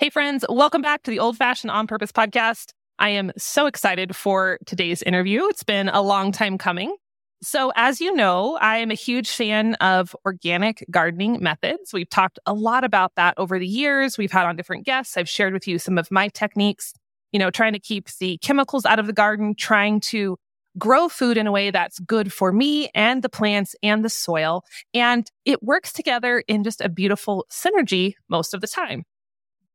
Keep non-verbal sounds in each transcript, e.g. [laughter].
Hey, friends, welcome back to the Old Fashioned On Purpose podcast. I am so excited for today's interview. It's been a long time coming. So, as you know, I am a huge fan of organic gardening methods. We've talked a lot about that over the years. We've had on different guests. I've shared with you some of my techniques, you know, trying to keep the chemicals out of the garden, trying to grow food in a way that's good for me and the plants and the soil. And it works together in just a beautiful synergy most of the time.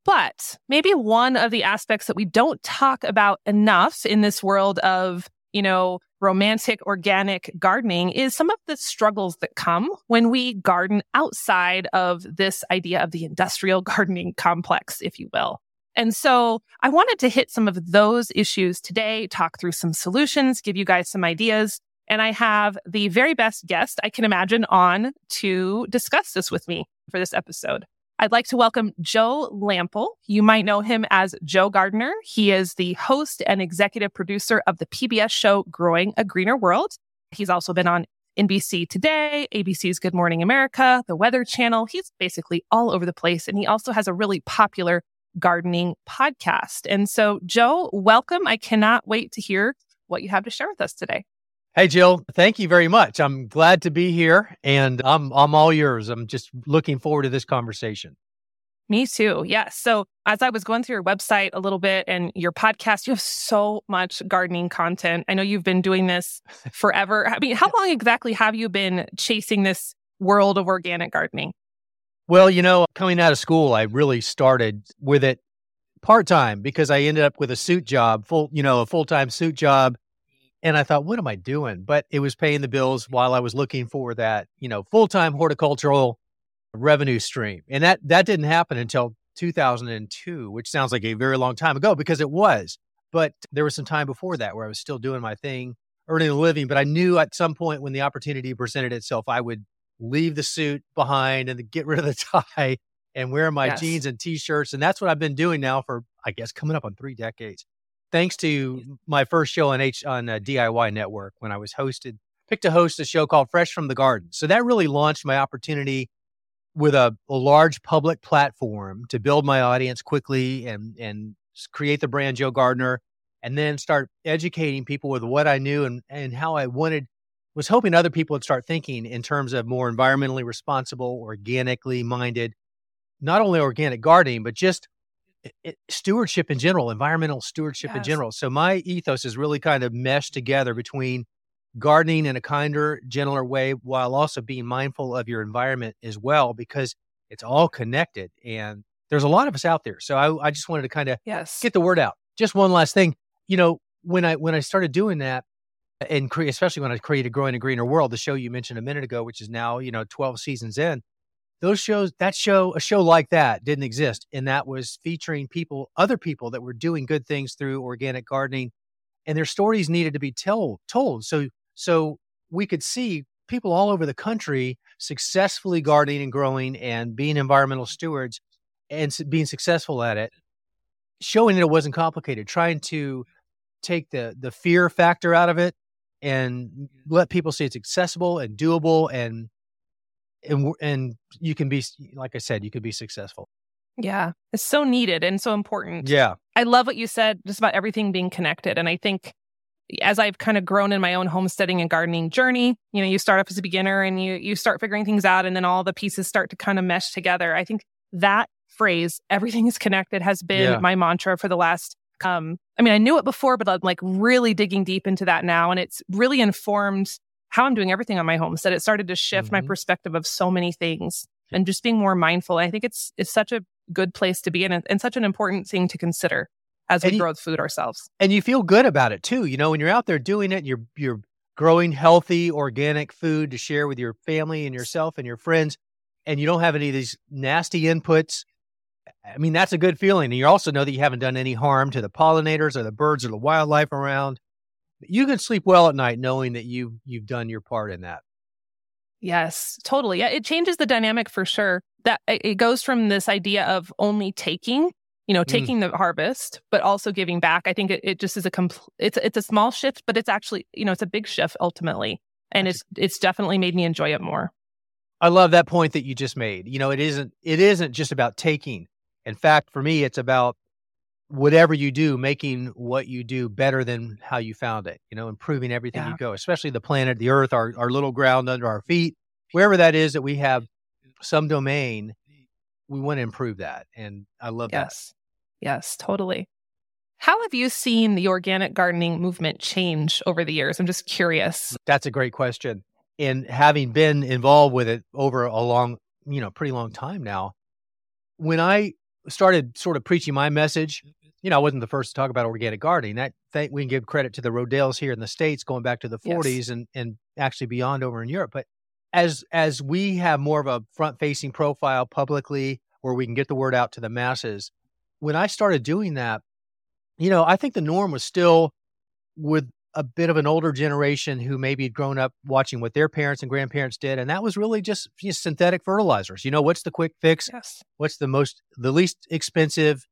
But maybe one of the aspects that we don't talk about enough in this world of, you know, romantic organic gardening is some of the struggles that come when we garden outside of this idea of the industrial [laughs] gardening complex, if you will. And so I wanted to hit some of those issues today, talk through some solutions, give you guys some ideas. And I have the very best guest I can imagine on to discuss this with me for this episode. I'd like to welcome Joe Lamp'l. You might know him as Joe Gardener. He is the host and executive producer of the PBS show Growing a Greener World. He's also been on NBC Today, ABC's Good Morning America, the Weather Channel. He's basically all over the place. And he also has a really popular gardening podcast. And so, Joe, welcome. I cannot wait to hear what you have to share with us today. Hey, Jill, thank you very much. I'm glad to be here and I'm, I'm all yours. I'm just looking forward to this conversation. Me too. Yes. So, as I was going through your website a little bit and your podcast, you have so much gardening content. I know you've been doing this [laughs] forever. I mean, how long exactly have you been chasing this world of organic gardening? Well, you know, coming out of school, I really started with it part time because I ended up with a suit job, full, you know, a full time suit job and I thought, what am I doing? But it was paying the bills while I was looking for that, you know, full time horticultural revenue stream. And that that didn't happen until 2002, which sounds like a very long time ago because it was. But there was some time before that where I was still doing my thing, earning a living. But I knew at some point when the opportunity presented itself, I would leave the suit behind and get rid of the [laughs] tie and wear my yes. jeans and t-shirts. And that's what I've been doing now for, I guess, coming up on three decades thanks to my first show on H on uh, DIY Network when I was hosted, picked to host a show called Fresh from the Garden. So that really launched my opportunity with a, a large public platform to build my audience quickly and and create the brand Joe Gardener, and then start educating people with what I knew and and how I wanted was hoping other people would start thinking in terms of more environmentally responsible, organically minded, not only organic gardening, but just it, stewardship in general, environmental stewardship yes. in general. So my ethos is really kind of meshed together between gardening in a kinder, gentler way while also being mindful of your environment as well, because it's all connected. And there's a lot of us out there. So I, I just wanted to kind of yes. get the word out. Just one last thing, you know, when I when I started doing that, uh, and cre- especially when I created Growing a Greener World, the show you mentioned a minute ago, which is now you know 12 seasons in, those shows that show a show like that didn't exist and that was featuring people other people that were doing good things through organic gardening and their stories needed to be told told. So so we could see people all over the country successfully gardening and growing and being environmental stewards and being successful at it showing that it wasn't complicated trying to take the the fear factor out of it and let people see it's accessible and doable and and and you can be like I said, you could be successful. Yeah, it's so needed and so important. Yeah. I love what you said just about everything being connected. And I think as I've kind of grown in my own homesteading and gardening journey, you know, you start off as a beginner and you you start figuring things out and then all the pieces start to kind of mesh together. I think that phrase, everything is connected, has been yeah. my mantra for the last um I mean, I knew it before, but I'm like really digging deep into that now. And it's really informed how I'm doing everything on my homestead. It started to shift mm-hmm. my perspective of so many things and just being more mindful. I think it's it's such a good place to be in and, and such an important thing to consider as we and grow you, food ourselves. And you feel good about it too. You know, when you're out there doing it, you're you're growing healthy, organic food to share with your family and yourself and your friends, and you don't have any of these nasty inputs. I mean, that's a good feeling. And you also know that you haven't done any harm to the pollinators or the birds or the wildlife around you can sleep well at night knowing that you you've done your part in that. Yes, totally. Yeah, it changes the dynamic for sure. That it goes from this idea of only taking, you know, mm. taking mm. the harvest, but also giving back. I think it, it just is a complete. It's it's a small shift, but it's actually you know it's a big shift ultimately, and it's it's definitely made me enjoy it more. I love that point that you just made. You know, it isn't it isn't just about taking. In fact, for me, it's about whatever you do, making what you do better than how you found it, you know, improving everything Yeah. you go, especially the planet, the earth, our, our little ground under our feet, wherever that is that we have some domain, we want to improve that. And I love that. Yes. Yes, totally. How have you seen the organic gardening movement change over the years? I'm just curious. That's a great question. And having been involved with it over a long, you know, pretty long time now, when I started sort of preaching my message, you know, I wasn't the first to talk about organic gardening. That th- we can give credit to the Rodales here in the states, going back to the Yes. 40s and and actually beyond over in Europe. But as as we have more of a front facing profile publicly, where we can get the word out to the masses, when I started doing that, you know, I think the norm was still with a bit of an older generation who maybe had grown up watching what their parents and grandparents did, and that was really just, just synthetic fertilizers. You know, what's the quick fix? Yes. what's the most the least expensive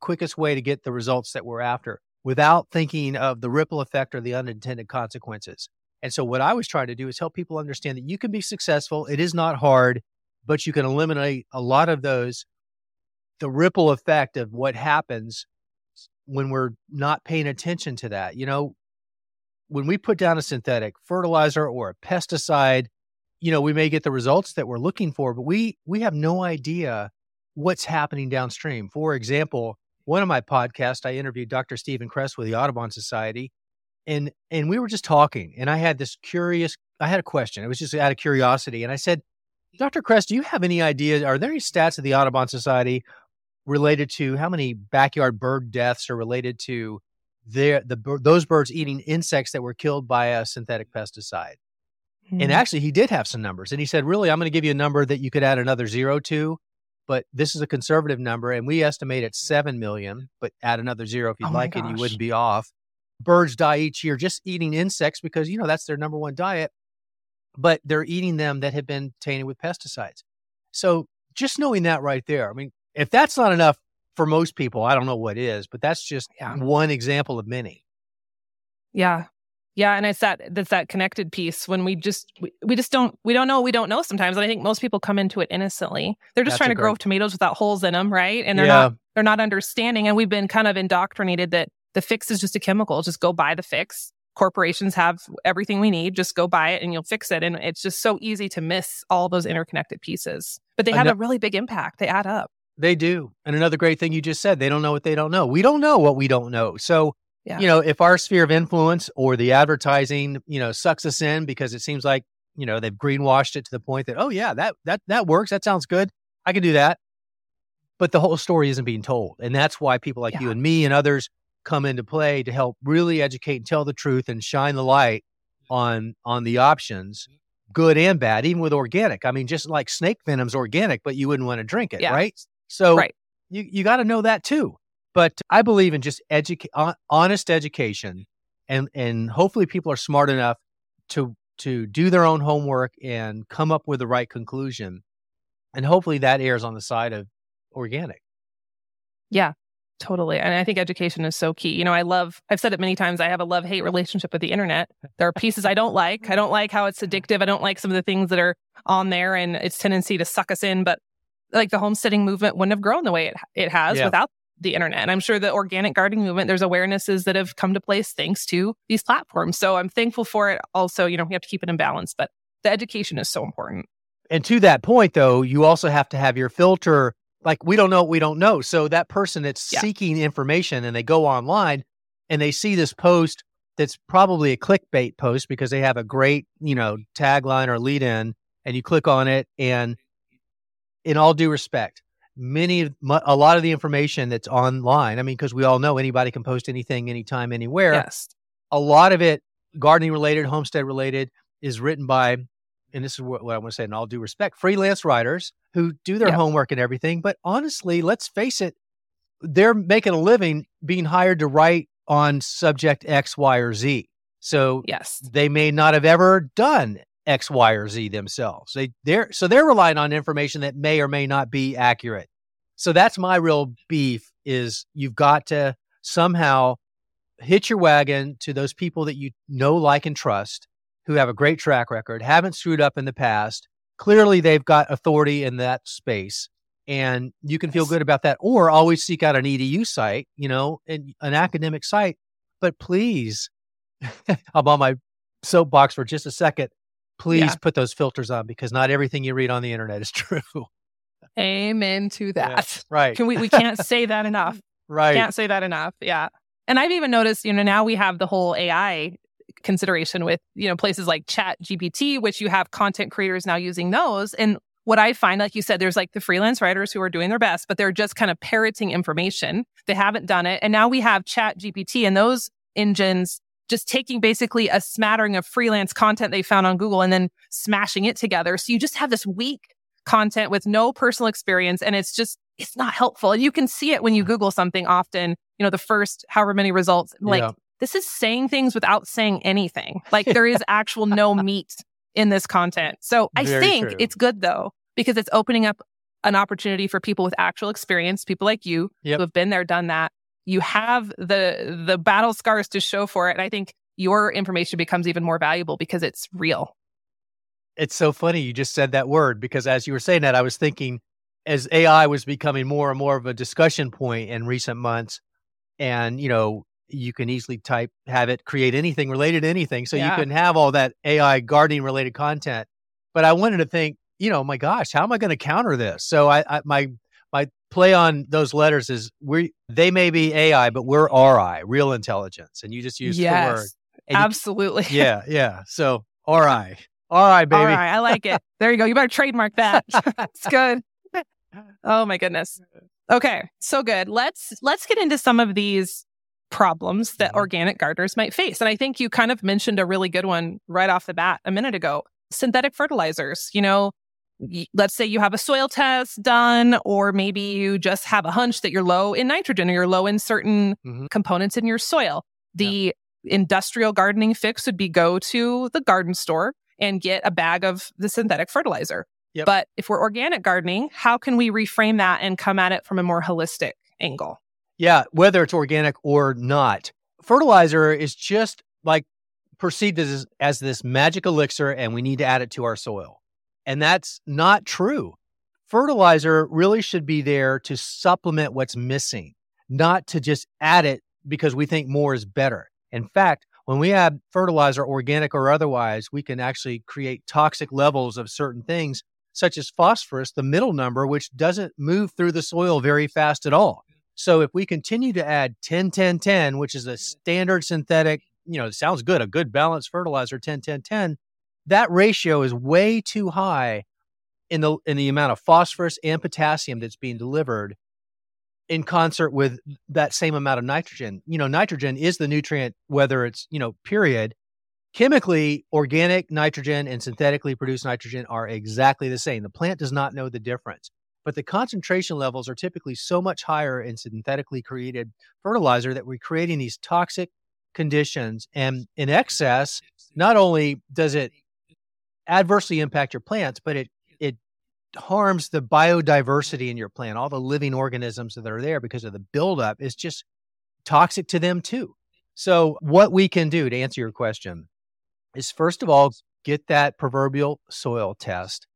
quickest way to get the results that we're after without thinking of the ripple effect or the unintended consequences and so what i was trying to do is help people understand that you can be successful it is not hard but you can eliminate a lot of those the ripple effect of what happens when we're not paying attention to that you know when we put down a synthetic fertilizer or a pesticide you know we may get the results that we're looking for but we we have no idea what's happening downstream. For example, one of my podcasts, I interviewed Dr. Stephen Kress with the Audubon Society, and and we were just talking, and I had this curious, I had a question. It was just out of curiosity, and I said, Dr. Kress, do you have any ideas? Are there any stats of the Audubon Society related to how many backyard bird deaths are related to their the those birds eating insects that were killed by a synthetic pesticide? And Mm. actually, he did have some numbers. And he said, Really, I'm going to give you a number that you could add another zero to. But this is a conservative number. And we estimate it's 7 million, but add another zero if you'd Oh like, and you wouldn't be off. Birds die each year just eating insects because, you know, that's their number one diet. But they're eating them that have been tainted with pesticides. So just knowing that right there, I mean, if that's not enough for most people, I don't know what is, but that's just Yeah. one example of many. Yeah. Yeah. And it's that that's that connected piece when we just we, we just don't we don't know what we don't know sometimes. And I think most people come into it innocently. They're just That's trying to grow tomatoes without holes in them, right? And they're yeah. not they're not understanding. And we've been kind of indoctrinated that the fix is just a chemical. Just go buy the fix. Corporations have everything we need. Just go buy it and you'll fix it. And it's just so easy to miss all those interconnected pieces. But they have a really big impact. They add up. They do. And another great thing you just said, they don't know what they don't know. We don't know what we don't know. So, Yeah. you know, if our sphere of influence or the advertising, you know, sucks us in because it seems like, you know, they've greenwashed it to the point that, oh yeah, that that that works. That sounds good. I can do that. But the whole story isn't being told. And that's why people like you and me and others come into play to help really educate and tell the truth and shine the light on on the options, good and bad, even with organic. I mean, just like snake venom's organic, but you wouldn't want to drink it, Yeah. right? So Right. you you got to know that too. But I believe in just honest education and and hopefully people are smart enough to to do their own homework and come up with the right conclusion. And hopefully that errs on the side of organic. Yeah, Totally. And I think education is so key. You know, I love, I've said it many times, I have a love hate relationship with the internet. There are pieces I don't like. I don't like how it's addictive. I don't like some of the things that are on there and its tendency to suck us in. But like the homesteading movement wouldn't have grown the way it, it has Yeah. without the internet. And I'm sure the organic gardening movement, there's awarenesses that have come to place thanks to these platforms. So I'm thankful for it. Also, you know, we have to keep it in balance, but the education is so important. And to that point though, you also have to have your filter like we don't know what we don't know. So that person that's Yeah. seeking information and they go online and they see this post that's probably a clickbait post because they have a great, you know, tagline or lead in and you click on it and in all due respect, many a lot of the information that's online, I mean because we all know anybody can post anything anytime anywhere Yes. a lot of it gardening related, homestead related, is written by, and this is what, what I want to say in all due respect, freelance writers who do their Yeah. homework and everything. But honestly, let's face it, they're making a living being hired to write on subject X, Y, or Z. So Yes. they may not have ever done X, Y, or Z themselves. They they're so they're relying on information that may or may not be accurate. So that's my real beef is you've got to somehow hitch your wagon to those people that you know, like, and trust who have a great track record, haven't screwed up in the past. Clearly they've got authority in that space and you can feel good about that or always seek out an edu site you know and an academic site but please [laughs] i'm on my soapbox for just a second please Yeah. put those filters on because not everything you read on the internet is [laughs] true Amen to that. right Can we we can't say that enough. [laughs] right Can't say that enough. Yeah. And I've even noticed, you know, now we have the whole AI consideration with, you know, places like Chat GPT, which you have content creators now using those. And what I find, like you said, there's like the freelance writers who are doing their best, but they're just kind of parroting information. They haven't done it. And now we have Chat GPT and those engines just taking basically a smattering of freelance content they found on Google and then smashing it together. So you just have this weak content with no personal experience. And it's just, it's not helpful. And you can see it when you Google something often, you know, the first however many results, like Yeah. this is saying things without saying anything. Like there is [laughs] actual no meat in this content. So I Very think true. it's good though, because it's opening up an opportunity for people with actual experience, people like you Yep. who have been there, done that. You have the the battle scars to show for it. And I think your information becomes even more valuable because it's real. it's so funny you just said that word because as you were saying that, I was thinking as AI was becoming more and more of a discussion point in recent months, and you know, you can easily type, have it create anything related to anything. So Yeah. you can have all that AI gardening related content. But I wanted to think, you know, my gosh, how am I going to counter this? So I, I my my play on those letters is we they may be AI, but we're RI, real intelligence. And you just use the word. And you- absolutely. [laughs] yeah, yeah. So RI. RI, baby. All right, I like it. There you go. You better trademark that. [laughs] it's good. Oh my goodness. Okay, so good. Let's let's get into some of these problems that Mhm. organic gardeners might face. And I think you kind of mentioned a really good one right off the bat a minute ago. Synthetic fertilizers. You know, let's say you have a soil test done or maybe you just have a hunch that you're low in nitrogen or you're low in certain Mhm. components in your soil. The industrial gardening fix would be go to the garden store and get a bag of the synthetic fertilizer. Yep. But if we're organic gardening, how can we reframe that and come at it from a more holistic angle? Yeah, whether it's organic or not. Fertilizer is just like perceived as, as this magic elixir and we need to add it to our soil. And that's not true. Fertilizer really should be there to supplement what's missing, not to just add it because we think more is better. In fact, when we add fertilizer, organic or otherwise, we can actually create toxic levels of certain things, such as phosphorus, the middle number, which doesn't move through the soil very fast at all. So if we continue to add 10 10 10, which is a standard synthetic, you know, it sounds good, a good balanced fertilizer 10 10 10, that ratio is way too high in the in the amount of phosphorus and potassium that's being delivered in concert with that same amount of nitrogen. You know, nitrogen is the nutrient whether it's, you know, period. Chemically, organic nitrogen and synthetically produced nitrogen are exactly the same. The plant does not know the difference but the concentration levels are typically so much higher in synthetically created fertilizer that we're creating these toxic conditions. And in excess, not only does it adversely impact your plants, but it it harms the biodiversity in your plant, all the living organisms that are there because of the buildup is just toxic to them too. So what we can do to answer your question is first of all, get that proverbial soil test,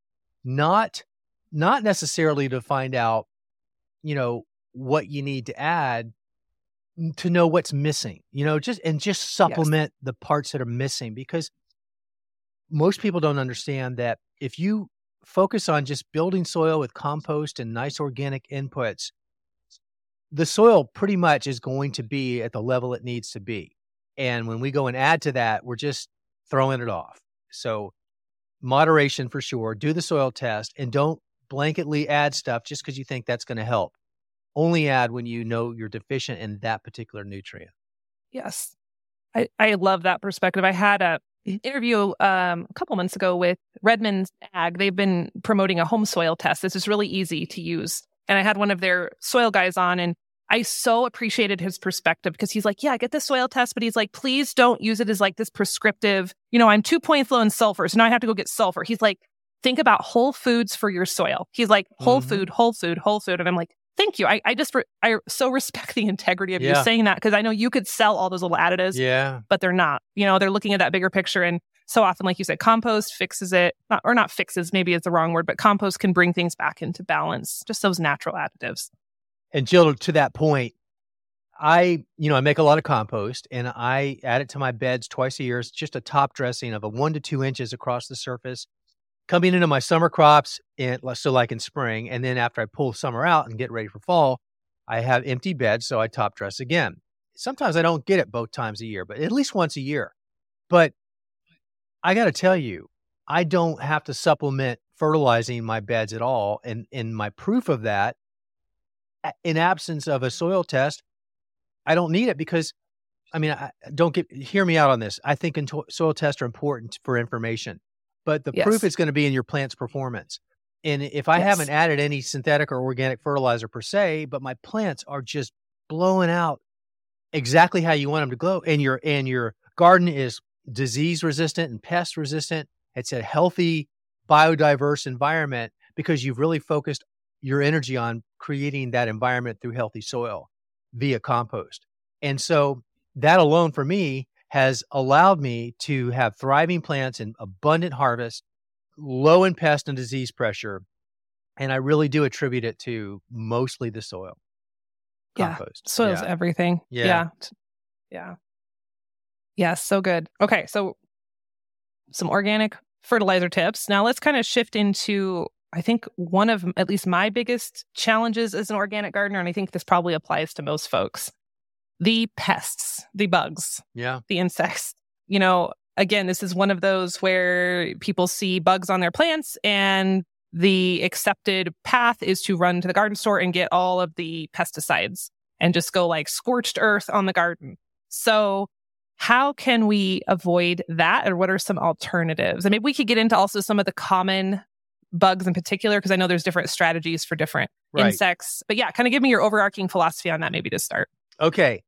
not not necessarily to find out, you know, what you need to add to know what's missing, you know, just and just supplement the parts that are missing because most people don't understand that if you focus on just building soil with compost and nice organic inputs, the soil pretty much is going to be at the level it needs to be. And when we go and add to that, we're just throwing it off. So moderation for sure. Do the soil test and don't blanketly add stuff just because you think that's going to help. Only add when you know you're deficient in that particular nutrient. Yes. I, I love that perspective. I had a [laughs] interview um, a couple months ago with Redmond Ag. They've been promoting a home soil test. This is really easy to use. And I had one of their soil guys on and I so appreciated his perspective because he's like, yeah, I get the soil test, but he's like, please don't use it as like this prescriptive, you know, I'm two points low in sulfur. So now I have to go get sulfur. He's like, think about whole foods for your soil. He's like, whole Mhm. food, whole food, whole food. And I'm like, thank you. I, I just, re- I so respect the integrity of you saying that because I know you could sell all those little additives Yeah. but they're not. You know, they're looking at that bigger picture. And so often, like you said, compost fixes it, not, or not fixes, maybe it's the wrong word, but compost can bring things back into balance, just those natural additives. And Jill, to that point, I, you know, I make a lot of compost and I add it to my beds twice a year. It's just a top dressing of a one to two inches across the surface. Coming into my summer crops, and so like in spring, and then after I pull summer out and get ready for fall, I have empty beds, so I top dress again. Sometimes I don't get it both times a year, but at least once a year. But I got to tell you, I don't have to supplement fertilizing my beds at all. And, and my proof of that, in absence of a soil test, I don't need it because, I mean, I, don't get hear me out on this. I think soil tests are important for information, but the yes. proof is going to be in your plant's performance. And if I yes. haven't added any synthetic or organic fertilizer per se, but my plants are just blowing out exactly how you want them to glow, and your and your garden is disease resistant and pest resistant. It's a healthy, biodiverse environment because you've really focused your energy on creating that environment through healthy soil via compost. And so that alone for me has allowed me to have thriving plants and abundant harvest, low in pest and disease pressure. And I really do attribute it to mostly the soil. Compost. Yeah. Soil's yeah. everything. Yeah. Yeah. yeah. Yes, so good. Okay, so some organic fertilizer tips. Now let's kind of shift into I think one of at least my biggest challenges as an organic gardener, and I think this probably applies to most folks the pests, the bugs, yeah, the insects. You know, again, this is one of those where people see bugs on their plants, and the accepted path is to run to the garden store and get all of the pesticides and just go like scorched earth on the garden. So how can we avoid that? Or what are some alternatives? I mean, we could get into also some of the common bugs in particular, because I know there's different strategies for different right. insects. But yeah, kind of give me your overarching philosophy on that, maybe to start. Okay.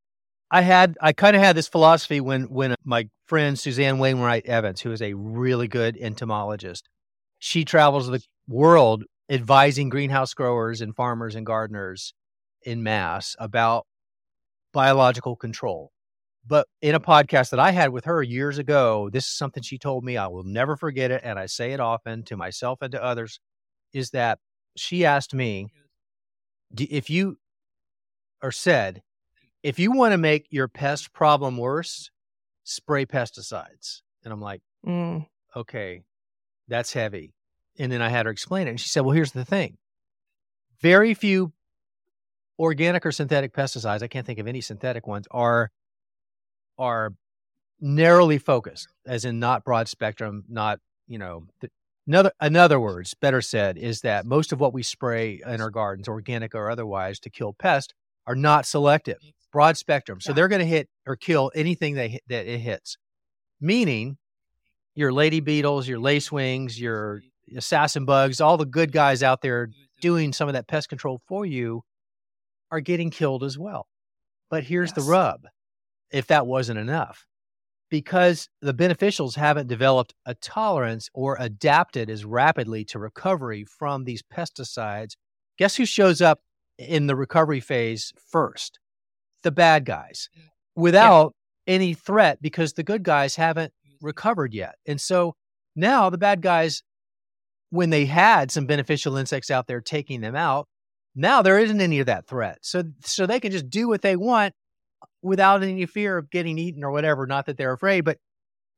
I had I kind of had this philosophy when when my friend Suzanne Wainwright Evans, who is a really good entomologist, she travels the world advising greenhouse growers and farmers and gardeners in mass about biological control. But in a podcast that I had with her years ago, this is something she told me. I will never forget it. And I say it often to myself and to others is that she asked me if you, or said, if you want to make your pest problem worse, spray pesticides. And I'm like, mm. okay, that's heavy. And then I had her explain it. And she said, well, here's the thing very few organic or synthetic pesticides, I can't think of any synthetic ones, are are narrowly focused, as in not broad spectrum, not you know. Th- another, in other words, better said, is that most of what we spray in our gardens, organic or otherwise, to kill pests, are not selective, broad spectrum. So yeah. they're going to hit or kill anything they that it hits. Meaning, your lady beetles, your lacewings, your assassin bugs, all the good guys out there doing some of that pest control for you are getting killed as well. But here's yes. the rub if that wasn't enough. Because the beneficials haven't developed a tolerance or adapted as rapidly to recovery from these pesticides, guess who shows up in the recovery phase first? The bad guys mm. without yeah. any threat because the good guys haven't mm-hmm. recovered yet. And so now the bad guys, when they had some beneficial insects out there taking them out, now there isn't any of that threat. So so they can just do what they want without any fear of getting eaten or whatever. Not that they're afraid, but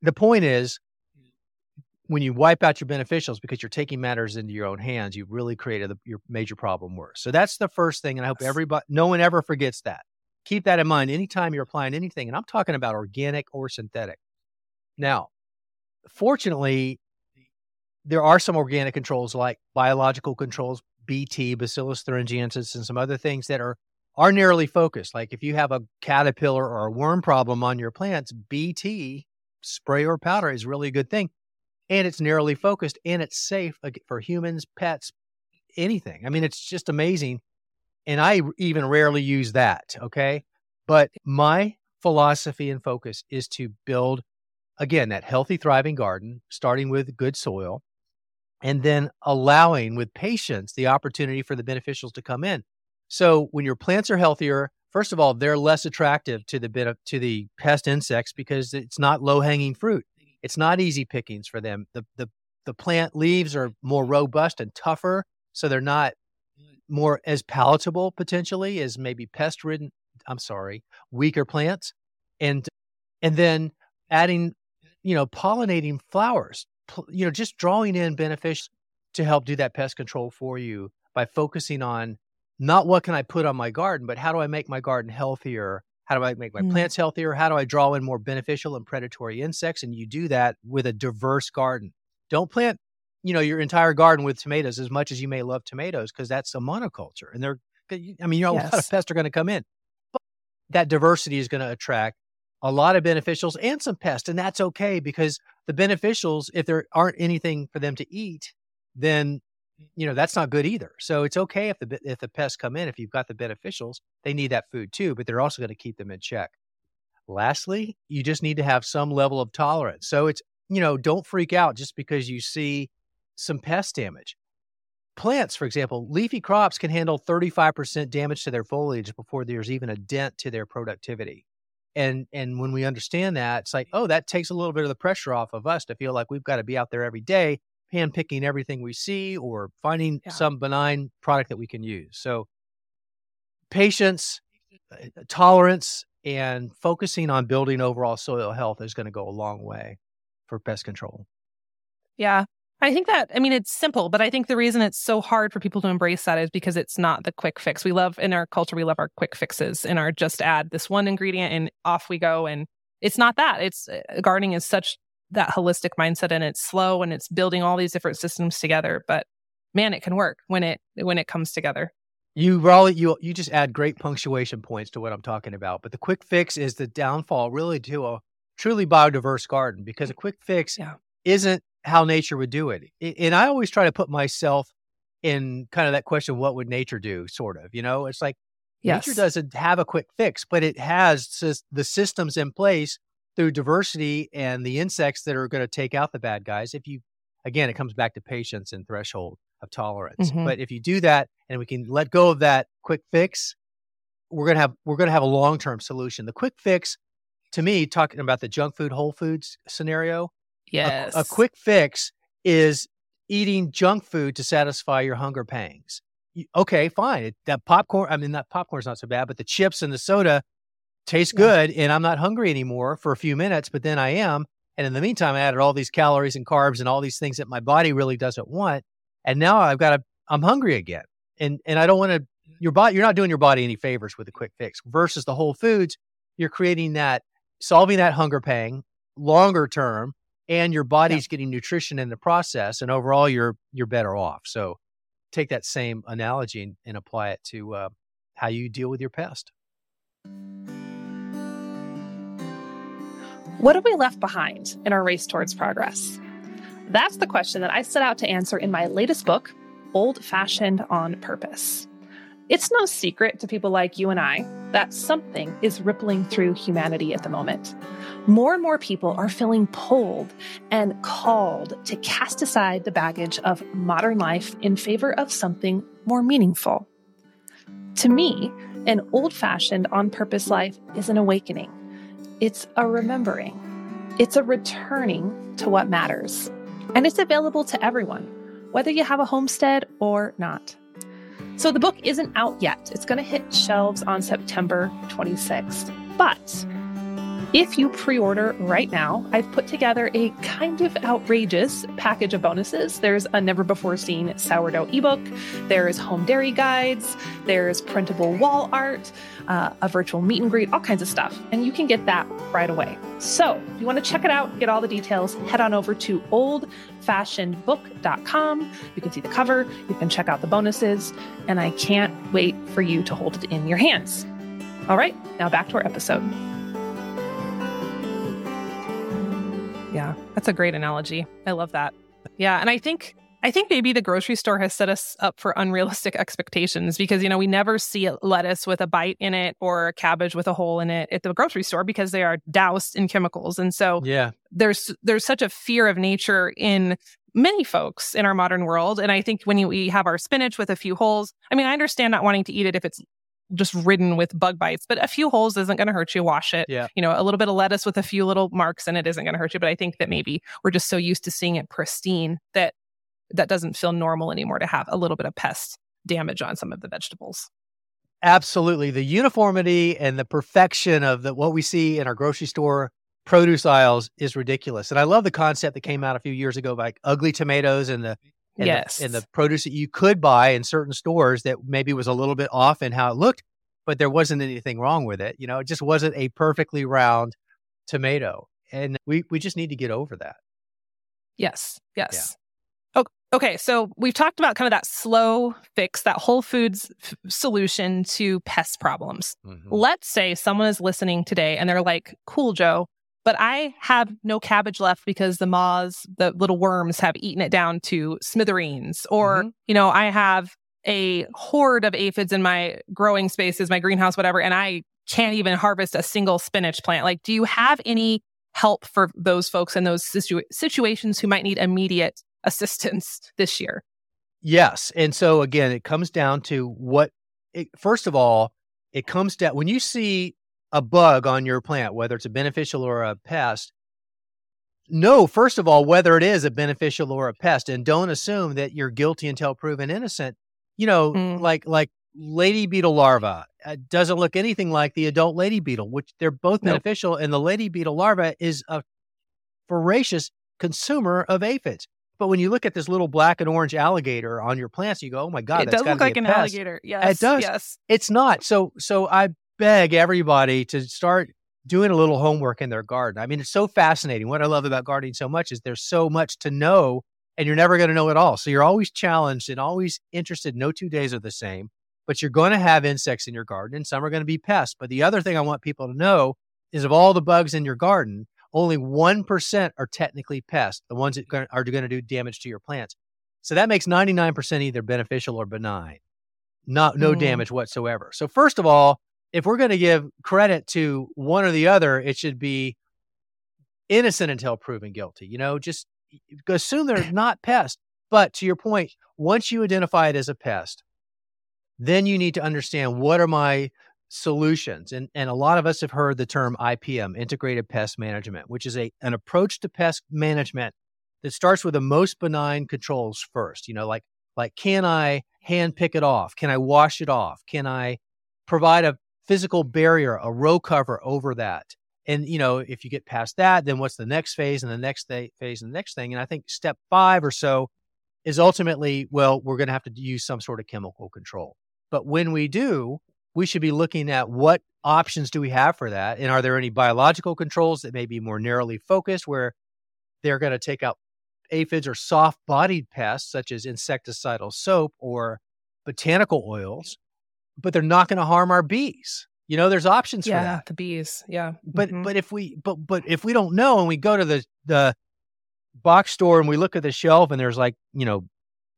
the point is mm. when you wipe out your beneficials because you're taking matters into your own hands, you've really created the, your major problem worse. So that's the first thing. And I hope everybody, no one ever forgets that. Keep that in mind anytime you're applying anything. And I'm talking about organic or synthetic. Now, fortunately, there are some organic controls like biological controls, BT, Bacillus thuringiensis, and some other things that are are narrowly focused. Like if you have a caterpillar or a worm problem on your plants, BT spray or powder is really a good thing. And it's narrowly focused and it's safe for humans, pets, anything. I mean, it's just amazing. And I even rarely use that. Okay. But my philosophy and focus is to build, again, that healthy, thriving garden, starting with good soil, and then allowing with patience the opportunity for the beneficials to come in. So when your plants are healthier, first of all, they're less attractive to the bit of, to the pest insects because it's not low hanging fruit. It's not easy pickings for them. The the the plant leaves are more robust and tougher, so they're not more as palatable potentially as maybe pest ridden. I'm sorry, weaker plants, and and then adding, you know, pollinating flowers. You know, just drawing in beneficial to help do that pest control for you by focusing on not what can I put on my garden, but how do I make my garden healthier? How do I make my mm. plants healthier? How do I draw in more beneficial and predatory insects? And you do that with a diverse garden. Don't plant, you know, your entire garden with tomatoes as much as you may love tomatoes because that's a monoculture. And they're, I mean, you know, yes. a lot of pests are going to come in. But that diversity is going to attract a lot of beneficials and some pests. And that's okay because the beneficials, if there aren't anything for them to eat, then you know that's not good either. So it's okay if the if the pests come in. If you've got the beneficials, they need that food too, but they're also going to keep them in check. Lastly, you just need to have some level of tolerance. So it's you know don't freak out just because you see some pest damage. Plants, for example, leafy crops can handle 35% damage to their foliage before there's even a dent to their productivity. And and when we understand that, it's like, oh, that takes a little bit of the pressure off of us to feel like we've got to be out there every day handpicking everything we see or finding yeah. some benign product that we can use. So, patience, uh, tolerance, and focusing on building overall soil health is going to go a long way for pest control. Yeah. I think that, I mean, it's simple, but I think the reason it's so hard for people to embrace that is because it's not the quick fix. We love in our culture, we love our quick fixes and our just add this one ingredient and off we go. And it's not that. It's uh, gardening is such that holistic mindset and it's slow and it's building all these different systems together but man it can work when it when it comes together you Raleigh, you you just add great punctuation points to what I'm talking about. But the quick fix is the downfall really to a truly biodiverse garden because a quick fix yeah. isn't how nature would do it. And I always try to put myself in kind of that question, what would nature do? Sort of, you know, it's like yes. nature doesn't have a quick fix, but it has the systems in place through diversity and the insects that are going to take out the bad guys. If you, again, it comes back to patience and threshold of tolerance. Mm-hmm. But if you do that and we can let go of that quick fix, we're going to have, we're going to have a long-term solution. The quick fix to me, talking about the junk food, whole foods scenario. Yes. A, a quick fix is eating junk food to satisfy your hunger pangs. Okay, fine. It, that popcorn, I mean, that popcorn's not so bad, but the chips and the soda taste good and I'm not hungry anymore for a few minutes, but then I am. And in the meantime, I added all these calories and carbs and all these things that my body really doesn't want. And now I've got to, I'm hungry again. And, and I don't want to, your body, you're not doing your body any favors with a quick fix versus the whole foods. You're creating that, solving that hunger pang longer term and your body's yeah. getting nutrition in the process. And overall, you're, you're better off. So take that same analogy and, and apply it to uh, how you deal with your pest. What have we left behind in our race towards progress? That's the question that I set out to answer in my latest book, Old Fashioned on Purpose. It's no secret to people like you and I that something is rippling through humanity at the moment. More and more people are feeling pulled and called to cast aside the baggage of modern life in favor of something more meaningful. To me, an old fashioned on purpose life is an awakening it's a remembering, it's a returning to what matters. And it's available to everyone, whether you have a homestead or not. So the book isn't out yet. It's going to hit shelves on September 26th. But if you pre order right now, I've put together a kind of outrageous package of bonuses. There's a never before seen sourdough ebook, there's home dairy guides, there's printable wall art, uh, a virtual meet and greet, all kinds of stuff. And you can get that right away. So if you want to check it out, get all the details, head on over to oldfashionedbook.com. You can see the cover, you can check out the bonuses, and I can't wait for you to hold it in your hands. All right, now back to our episode. Yeah, that's a great analogy. I love that. Yeah, and I think I think maybe the grocery store has set us up for unrealistic [laughs] expectations because you know we never see a lettuce with a bite in it or a cabbage with a hole in it at the grocery store because they are doused in chemicals. And so yeah. there's there's such a fear of nature in many folks in our modern world. And I think when we have our spinach with a few holes, I mean, I understand not wanting to eat it if it's just ridden with bug bites. But a few holes isn't going to hurt you. Wash it. Yeah. You know, a little bit of lettuce with a few little marks in it isn't going to hurt you. But I think that maybe we're just so used to seeing it pristine that that doesn't feel normal anymore to have a little bit of pest damage on some of the vegetables. Absolutely. The uniformity and the perfection of the, what we see in our grocery store produce aisles is ridiculous. And I love the concept that came out a few years ago, like ugly tomatoes and the and yes. the, and the produce that you could buy in certain stores that maybe was a little bit off in how it looked, but there wasn't anything wrong with it. You know, it just wasn't a perfectly round tomato. And we, we just need to get over that. Yes. Yes. Oh, okay. So we've talked about kind of that slow fix, that Whole Foods f- solution to pest problems. Mhm. Let's say someone is listening today and they're like, cool, Joe, but I have no cabbage left because the moths, the little worms have eaten it down to smithereens. Or, Mhm. you know, I have a horde of aphids in my growing spaces, my greenhouse, whatever, and I can't even harvest a single spinach plant. Like, do you have any help for those folks in those situ- situations who might need immediate assistance [laughs] this year? Yes. And so again, it comes down to what, it, first of all, it comes down when you see a bug on your plant, whether it's a beneficial or a pest, know, first of all, whether it is a beneficial or a pest, and don't assume that you're guilty until proven innocent. You know, Mm. like, like lady beetle larva uh, doesn't look anything like the adult lady beetle, which they're both Nope. beneficial. And the lady beetle larva is a voracious consumer of aphids. But when you look at this little black and orange alligator on your plants, you go, "Oh my god, it does look like an pest." alligator. Yes. It does. Yes. It's not. So, so I beg everybody to start doing a little homework in their garden. I mean, it's so fascinating. What I love about gardening so much is there's so much to know, and you're never going to know it all. So you're always challenged and always interested. No two days are the same, but you're going to have insects in your garden, and some are going to be pests. But the other thing I want people to know is of all the bugs in your garden, only 1% are technically pests, the ones that are going to do damage to your plants. So that makes 99% either beneficial or benign, not no Mm. damage whatsoever. So first of all, if we're going to give credit to one or the other, it should be innocent until proven guilty. You know, just assume they're [laughs] not pests. But to your point, once you identify it as a pest, then you need to understand what are my solutions. And and a lot of us have heard the term IPM, integrated pest management, which is a an approach to pest management that starts with the most benign controls first. You know, like like can I hand pick it off? Can I wash it off? Can I provide a physical barrier, a row cover over that? And you know, if you get past that, then what's the next phase and the next th- phase and the next thing? And I think step five or so is ultimately, well, we're going to have to use some sort of chemical control. But when we do, we should be looking at what options do we have for that, and are there any biological controls that may be more narrowly focused, where they're going to take out aphids or soft-bodied pests such as insecticidal soap or botanical oils, but they're not going to harm our bees. You know, there's options for Yeah. that. The bees. Yeah. But Mhm. but if we but but if we don't know and we go to the the box store and we look at the shelf and there's like, you know,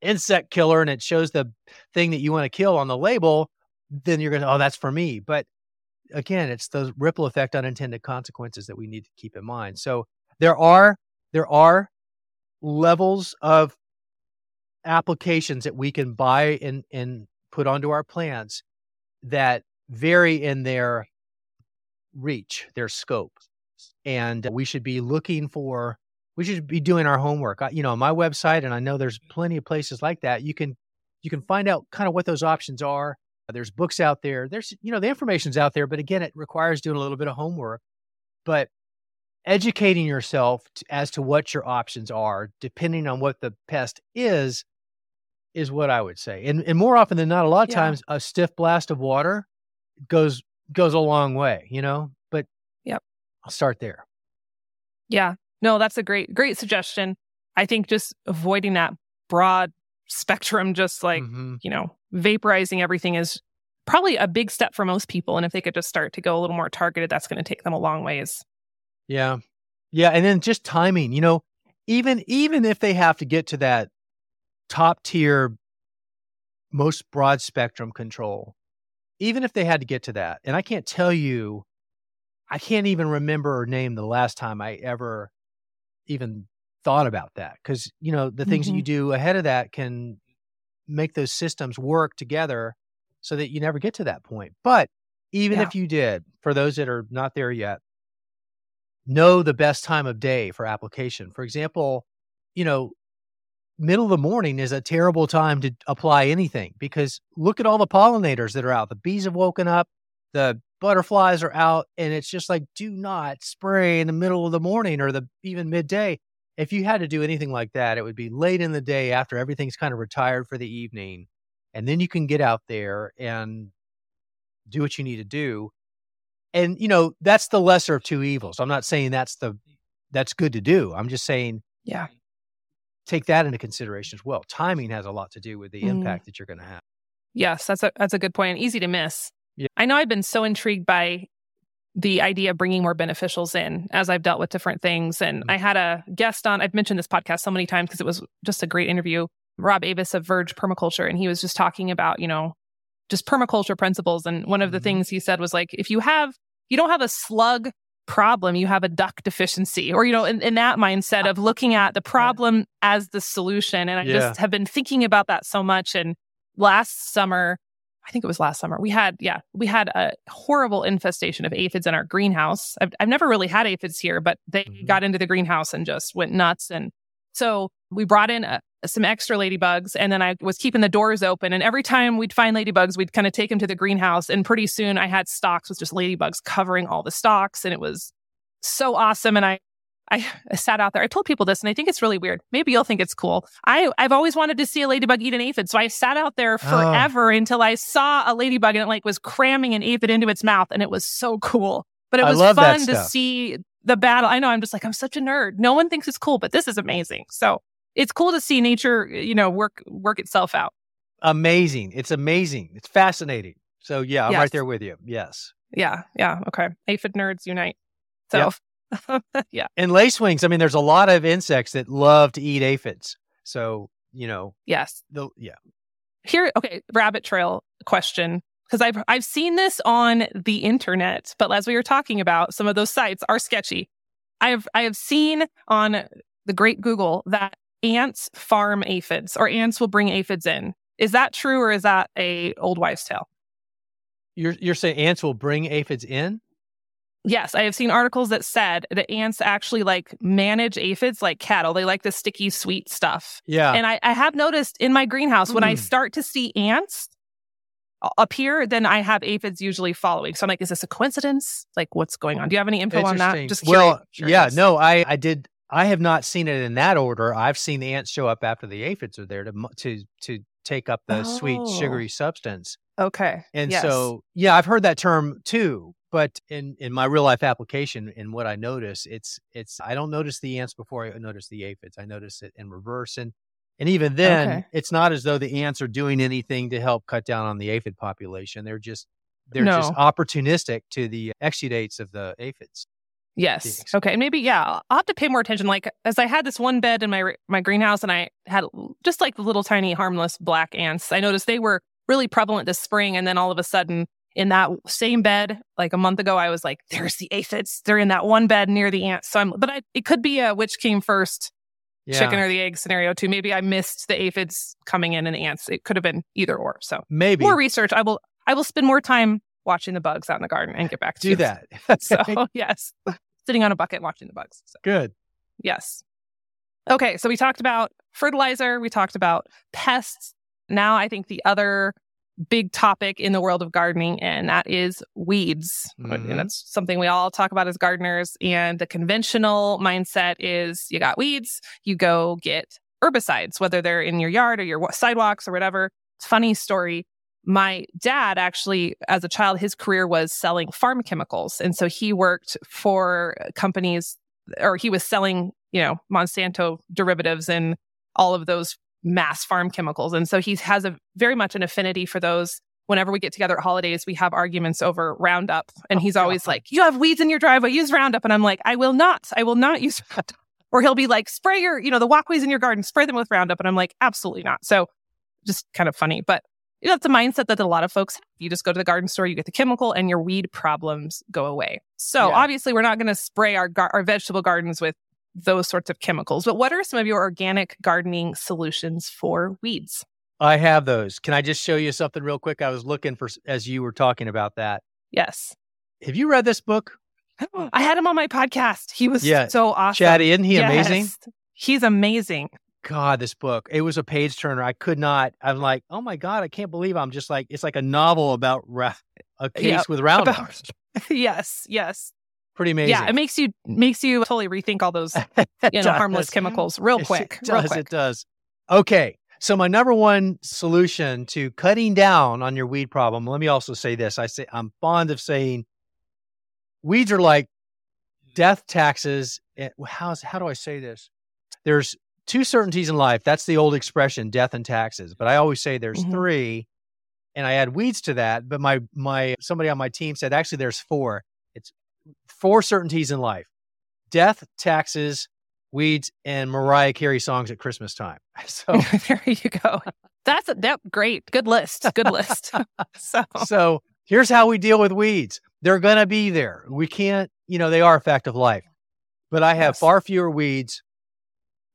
insect killer and it shows the thing that you want to kill on the label, then you're going to oh that's for me. But again, it's those ripple effect unintended consequences that we need to keep in mind. So there are there are levels of applications that we can buy and and put onto our plans that vary in their reach, their scope. And we should be looking for, we should be doing our homework. You know, on my website, and I know there's plenty of places like that. You can, you can find out kind of what those options are. There's books out there. There's, you know, the information's out there, but again, it requires doing a little bit of homework. But educating yourself as to what your options are, depending on what the pest is, is what I would say. And and more often than not, a lot of Yeah. times a stiff blast of water goes goes a long way, you know. But Yep. I'll start there. Yeah. No, that's a great, great suggestion. I think just avoiding that broad spectrum, just like, Mhm. you know, vaporizing everything is probably a big step for most people. And if they could just start to go a little more targeted, that's going to take them a long ways. Yeah. Yeah, and then just timing, you know, even even if they have to get to that top tier most broad spectrum control, even if they had to get to that, and I can't tell you I can't even remember or name the last time I ever even thought about that cuz you know, the things that you mm-hmm. do ahead of that can make those systems work together so that you never get to that point. But even Yeah. if you did, for those that are not there yet, know the best time of day for application. For example, you know, middle of the morning is a terrible time to apply anything because look at all the pollinators that are out. The bees have woken up, the butterflies are out, and it's just like, do not spray in the middle of the morning or the even midday. If you had to do anything like that, it would be late in the day after everything's kind of retired for the evening. And then you can get out there and do what you need to do. And you know, that's the lesser of two evils. I'm not saying that's the that's good to do. I'm just saying Yeah. Take that into consideration as well. Timing has a lot to do with the Mm. impact that you're going to have. Yes, that's a that's a good point. Easy to miss. Yeah. I know I've been so intrigued by the idea of bringing more beneficials in as I've dealt with different things. And Mhm. I had a guest on. I've mentioned this podcast so many times because it was just a great interview. Rob Avis of Verge Permaculture, and he was just talking about you know just permaculture principles. And one of the Mhm. things he said was like, if you have you don't have a slug problem, you have a duck deficiency, or you know, in, in that mindset of looking at the problem as the solution. And I Yeah. just have been thinking about that so much. And last summer, I think it was last summer, we had, yeah, we had a horrible infestation of aphids in our greenhouse. I've, I've never really had aphids here, but they Mhm. got into the greenhouse and just went nuts. And so we brought in uh some extra ladybugs and then I was keeping the doors open. And every time we'd find ladybugs, we'd kind of take them to the greenhouse. And pretty soon I had stocks with just ladybugs covering all the stocks. And it was so awesome. And I, I, I [laughs] sat out there. I told people this, and I think it's really weird. Maybe you'll think it's cool. I, I've always wanted to see a ladybug eat an aphid, so I sat out there forever until I saw a ladybug and it like was cramming an aphid into its mouth, and it was so cool. But it was fun to see the battle. I know I'm just like I'm such a nerd. No one thinks it's cool, but this is amazing. So it's cool to see nature, you know, work work itself out. Amazing. It's amazing. It's fascinating. So yeah, I'm Yes. right there with you. Yes. Yeah, yeah, okay. Aphid nerds unite. So, [laughs] yeah, And lacewings, I mean, there's a lot of insects that love to eat aphids. So, you know, yes. the yeah. here okay rabbit trail question because i've i've seen this on the internet but as we were talking about some of those sites are sketchy i have i have seen on the great google that ants farm aphids or ants will bring aphids in is that true or is that a old wives tale You're you're saying ants will bring aphids in? yes i have seen articles that said that ants actually like manage aphids like cattle they like the sticky sweet stuff Yeah. And I, I have noticed in my greenhouse when I Mm. start to see ants appear, then I have aphids usually following. So I'm like, is this a coincidence? Like, what's going on? Do you have any info on that? Just well, curious- yeah, no, I I did. I have not seen it in that order. I've seen the ants show up after the aphids are there to to to take up the sweet Oh. sugary substance. Okay. And Yes. so, yeah, I've heard that term too. But in in my real life application, in what I notice, it's it's I don't notice the ants before I notice the aphids. I notice it in reverse, and and even then, Okay. it's not as though the ants are doing anything to help cut down on the aphid population. They're just they're just opportunistic to the exudates of the aphids. Yes. Okay. And maybe yeah, I'll have to pay more attention. Like as I had this one bed in my my greenhouse, and I had just like the little tiny harmless black ants. I noticed they were really prevalent this spring, and then all of a sudden. In that same bed, like a month ago, I was like, "There's the aphids. They're in that one bed near the ants." So I'm, but I, it could be a which came first, Yeah, chicken or the egg scenario too. Maybe I missed the aphids coming in and the ants. It could have been either or. So maybe more research. I will. I will spend more time watching the bugs out in the garden and get back to do you. that. [laughs] [laughs] So yes, sitting on a bucket watching the bugs. So. Good. Yes. Okay, so we talked about fertilizer, we talked about pests. Now I think the other big topic in the world of gardening, and that is weeds. Mhm. And that's something we all talk about as gardeners. And the conventional mindset is you got weeds, you go get herbicides, whether they're in your yard or your sidewalks or whatever. It's funny story. My dad actually, as a child, his career was selling farm chemicals. And so he worked for companies or he was selling, you know, Monsanto derivatives and all of those mass farm chemicals. And so he has a very much an affinity for those. Whenever we get together at holidays, we have arguments over Roundup. And Oh, he's always like, You have weeds in your driveway, use Roundup. And I'm like, I will not. I will not use [laughs] Roundup. Or he'll be like, spray your, you know, the walkways in your garden, spray them with Roundup. And I'm like, absolutely not. So just kind of funny. But you know, that's a mindset that a lot of folks have. You just go to the garden store, you get the chemical, and your weed problems go away. So Yeah. obviously, we're not going to spray our gar- our vegetable gardens with those sorts of chemicals. But what are some of your organic gardening solutions for weeds? I have those. Can I just show you something real quick? I was looking for as you were talking about that. Yes. Have you read this book? [gasps] I had him on my podcast. He was Yeah. so awesome. Chatty, isn't he amazing? He's amazing. God, this book. It was a page turner. I could not. I'm like, oh my God, I can't believe I'm just like, it's like a novel about ra- a case Yeah, with round about- [laughs] yes, yes. Pretty amazing. Yeah, it makes you makes you totally rethink all those [laughs] you know harmless chemicals real It quick. [laughs] does, real It does. Okay. So my number one solution to cutting down on your weed problem. Let me also say this. I say I'm fond of saying weeds are like death taxes. eh, How's how do I say this? There's two certainties in life. That's the old expression, death and taxes. But I always say there's Mhm. three, and I add weeds to that. But my my somebody on my team said actually there's four. It's four certainties in life: death, taxes, weeds, and Mariah Carey songs at Christmas time. [laughs] So [laughs] there you go. That's a that great. Good list. Good list. [laughs] so so here's how we deal with weeds. They're gonna be there. We can't, you know, they are a fact of life. But I have Yes. far fewer weeds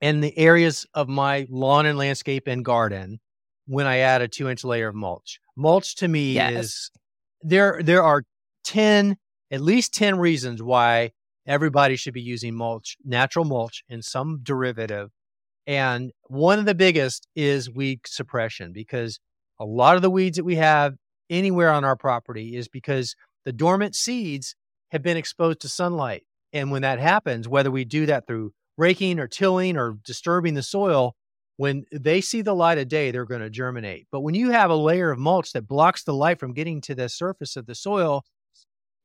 in the areas of my lawn and landscape and garden when I add a two inch layer of mulch. Mulch to me Yes. is there there are 10, at least 10 reasons why everybody should be using mulch, natural mulch in some derivative. And one of the biggest is weed suppression because a lot of the weeds that we have anywhere on our property is because the dormant seeds have been exposed to sunlight. And when that happens, whether we do that through raking or tilling or disturbing the soil, when they see the light of day, they're going to germinate. But when you have a layer of mulch that blocks the light from getting to the surface of the soil,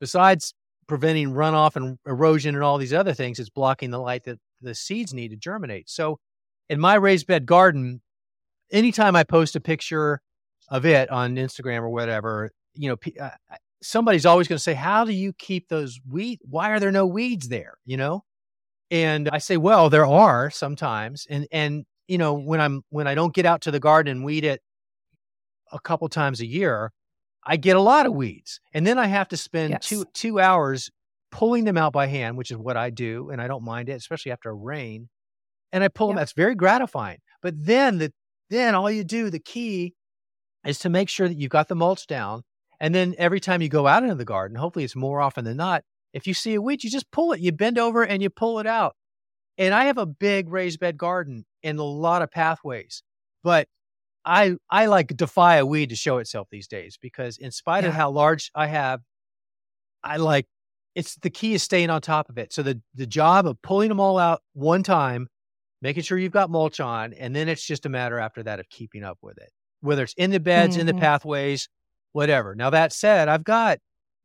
besides preventing runoff and erosion and all these other things, it's blocking the light that the seeds need to germinate. So in my raised bed garden, anytime I post a picture of it on Instagram or whatever, you know, uh, somebody's always going to say, "How do you keep those weed? Why are there no weeds there?" You know, and I say, "Well, there are sometimes, and and you know, when I'm when I don't get out to the garden and weed it a couple times a year, I get a lot of weeds, and then I have to spend Yes. two two hours pulling them out by hand, which is what I do, and I don't mind it, especially after a rain. And I pull them. That's very gratifying. But then the then all you do, the key is to make sure that you've got the mulch down. And then every time you go out into the garden, hopefully it's more often than not, if you see a weed, you just pull it. You bend over and you pull it out. And I have a big raised bed garden and a lot of pathways. But I I like defy a weed to show itself these days because in spite of how large I have, I like it's the key is staying on top of it. So the the job of pulling them all out one time, making sure you've got mulch on, and then it's just a matter after that of keeping up with it. Whether it's in the beds, in the Mhm. pathways, whatever. Now that said, I've got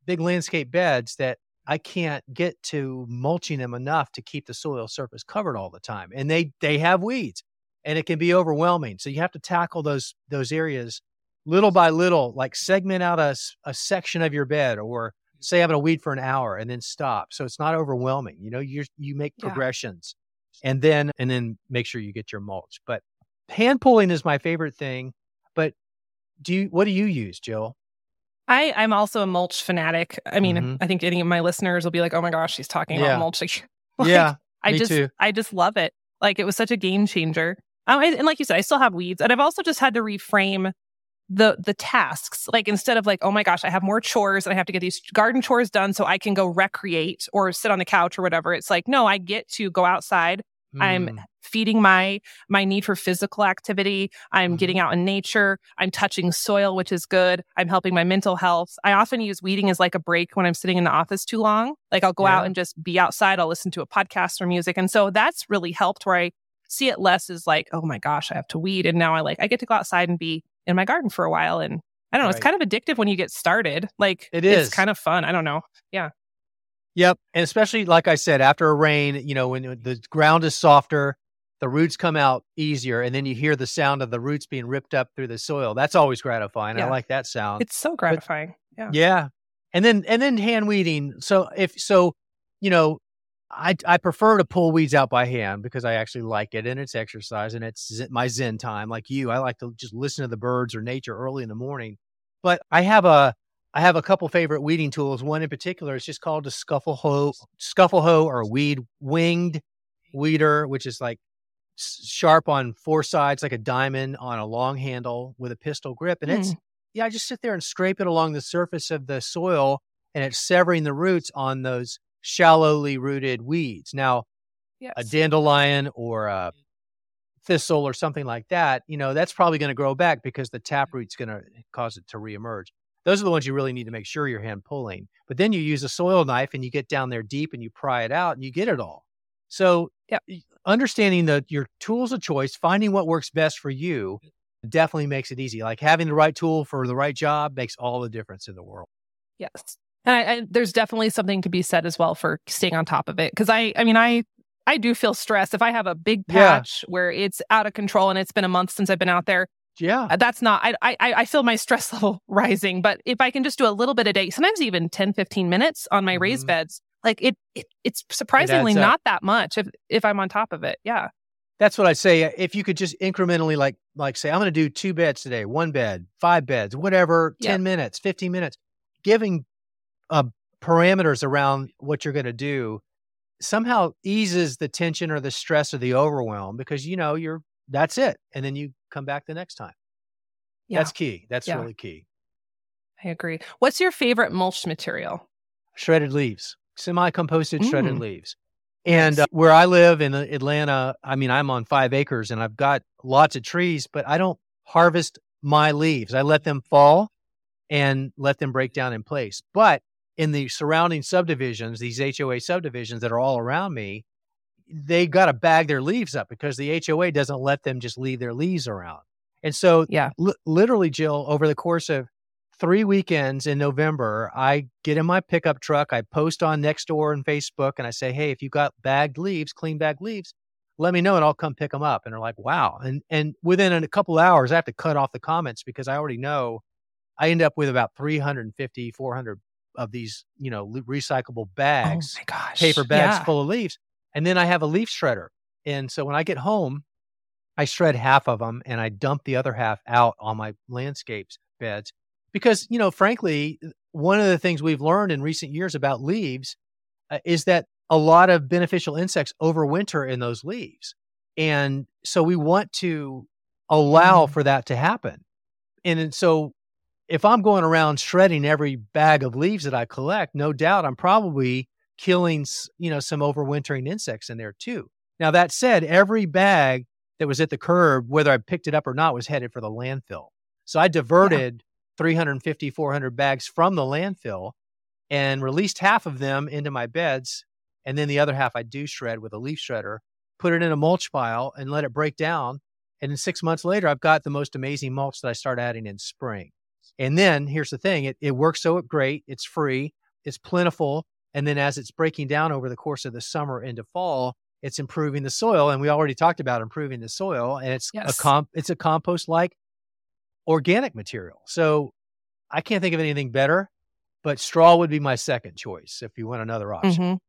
big landscape beds that I can't get to mulching them enough to keep the soil surface covered all the time. And they they have weeds and it can be overwhelming. So you have to tackle those those areas little by little, like segment out a, a section of your bed or mm-hmm. say I'm going to weed for an hour and then stop. So it's not overwhelming. You know, you you make Yeah. progressions and then and then make sure you get your mulch. But hand pulling is my favorite thing. But do you what do you use, Jill? I I'm also a mulch fanatic. I mean, Mhm. I think any of my listeners will be like, "Oh my gosh, she's talking Yeah. about mulch." [laughs] Like, yeah, I just too. I just love it. Like it was such a game changer. Um, and, and like you said, I still have weeds, and I've also just had to reframe the the tasks. Like instead of like, oh my gosh, I have more chores and I have to get these garden chores done so I can go recreate or sit on the couch or whatever. It's like, no, I get to go outside. I'm Mm, feeding my my need for physical activity. I'm Mhm. getting out in nature. I'm touching soil, which is good. I'm helping my mental health. I often use weeding as like a break when I'm sitting in the office too long. Like I'll go out and just be outside. I'll listen to a podcast or music. And so that's really helped where I see it less as like, oh my gosh, I have to weed. And now I like I get to go outside and be in my garden for a while. And I don't know, it's kind of addictive when you get started. Like It it's kind of fun. I don't know. Yep. And especially like I said, after a rain, you know, when uh, the ground is softer, the roots come out easier, and then you hear the sound of the roots being ripped up through the soil. That's always gratifying. I like that sound. It's so gratifying. Yeah. Yeah. And then and then hand weeding. So if so, you know, I I prefer to pull weeds out by hand because I actually like it and it's exercise and it's my zen time like you. I like to just listen to the birds or nature early in the morning. But I have a I have a couple favorite weeding tools. One in particular is just called a scuffle hoe, scuffle hoe or weed winged weeder, which is like sharp on four sides, like a diamond on a long handle with a pistol grip. And mm. it's, yeah, I just sit there and scrape it along the surface of the soil and it's severing the roots on those shallowly rooted weeds. Now, yes. a dandelion or a thistle or something like that, you know, that's probably going to grow back because the taproot's going to cause it to reemerge. Those are the ones you really need to make sure you're hand pulling. But then you use a soil knife and you get down there deep and you pry it out and you get it all. So, yeah, understanding that your tools of choice, finding what works best for you, definitely makes it easy. Like having the right tool for the right job makes all the difference in the world. Yes. And, I, and there's definitely something to be said as well for staying on top of it. Cause I, I mean, I, I do feel stressed if I have a big patch yeah. where it's out of control and it's been a month since I've been out there. Yeah. Uh, that's not, I, I, I feel my stress [laughs] level rising. But if I can just do a little bit a day, sometimes even 10, 15 minutes on my mm-hmm. raised beds, like it, it it's surprisingly it not that much if, if I'm on top of it. Yeah. That's what I say. If you could just incrementally, like, like say, I'm going to do two beds today, one bed, five beds, whatever, yep. 10 minutes, 15 minutes, giving uh, parameters around what you're going to do somehow eases the tension or the stress or the overwhelm because you know you're that's it and then you come back the next time. Yeah. that's key. That's yeah. really key. I agree. What's your favorite mulch material? Shredded leaves. Semi-composted mm. shredded leaves. And uh, where i live in atlanta i mean i'm on five acres and i've got lots of trees but i don't harvest my leaves. I let them fall and let them break down in place. But in the surrounding subdivisions, these HOA subdivisions that are all around me, they got to bag their leaves up because the HOA doesn't let them just leave their leaves around. And so, yeah, li- literally, Jill, over the course of three weekends in November, I get in my pickup truck, I post on Nextdoor and Facebook, and I say, "Hey, if you got bagged leaves, clean bagged leaves, let me know, and I'll come pick them up." And they're like, "Wow!" And and within a couple hours, I have to cut off the comments because I already know I end up with about 350, 400 of these, you know, recyclable oh bags, oh paper bags yeah. full of leaves. And then I have a leaf shredder. And so when I get home, I shred half of them and I dump the other half out on my landscapes beds. Because, you know, frankly, one of the things we've learned in recent years about leaves uh, is that a lot of beneficial insects overwinter in those leaves. And so we want to allow mm. for that to happen. And so if I'm going around shredding every bag of leaves that I collect, no doubt I'm probably killing, you know, some overwintering insects in there too. Now that said, every bag that was at the curb, whether I picked it up or not, was headed for the landfill. So I diverted yeah. 350, 400 bags from the landfill and released half of them into my beds. And then the other half I do shred with a leaf shredder, put it in a mulch pile and let it break down. And then six months later, I've got the most amazing mulch that I start adding in spring. And then here's the thing it, it works so great, it's free, it's plentiful. And then as it's breaking down over the course of the summer into fall, it's improving the soil. And we already talked about improving the soil. And it's yes. a comp it's a compost like organic material. So I can't think of anything better, but straw would be my second choice if you want another option.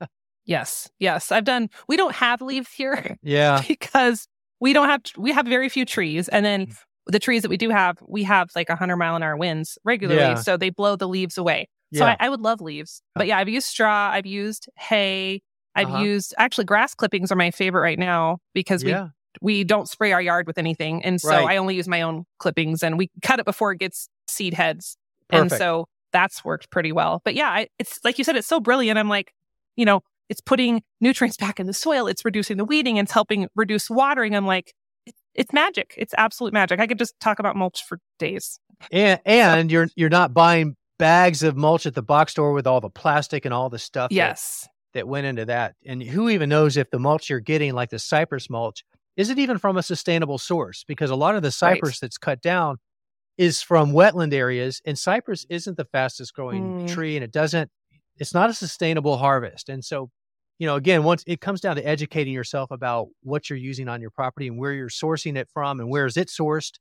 Mm-hmm. yes. Yes. I've done we don't have leaves here. [laughs] Yeah. because we don't have we have very few trees and then mm the trees that we do have, we have like a 100 mile an hour winds regularly. Yeah. So they blow the leaves away. Yeah. So I, I, would love leaves. But yeah, I've used straw, I've used hay, I've uh-huh. used actually grass clippings are my favorite right now because we yeah. we don't spray our yard with anything. And so right. I only use my own clippings and we cut it before it gets seed heads. Perfect. And so that's worked pretty well. But yeah, I, it's like you said, it's so brilliant. I'm like, you know, it's putting nutrients back in the soil, it's reducing the weeding, it's helping reduce watering. I'm like, it's magic. It's absolute magic. I could just talk about mulch for days. And and so. you're you're not buying bags of mulch at the box store with all the plastic and all the stuff. Yes. That, that went into that. And who even knows if the mulch you're getting, like the cypress mulch, is it even from a sustainable source? Because a lot of the cypress right. that's cut down is from wetland areas, and cypress isn't the fastest growing mm. tree, and it doesn't. It's not a sustainable harvest, and so you know, again, once it comes down to educating yourself about what you're using on your property and where you're sourcing it from and where is it sourced,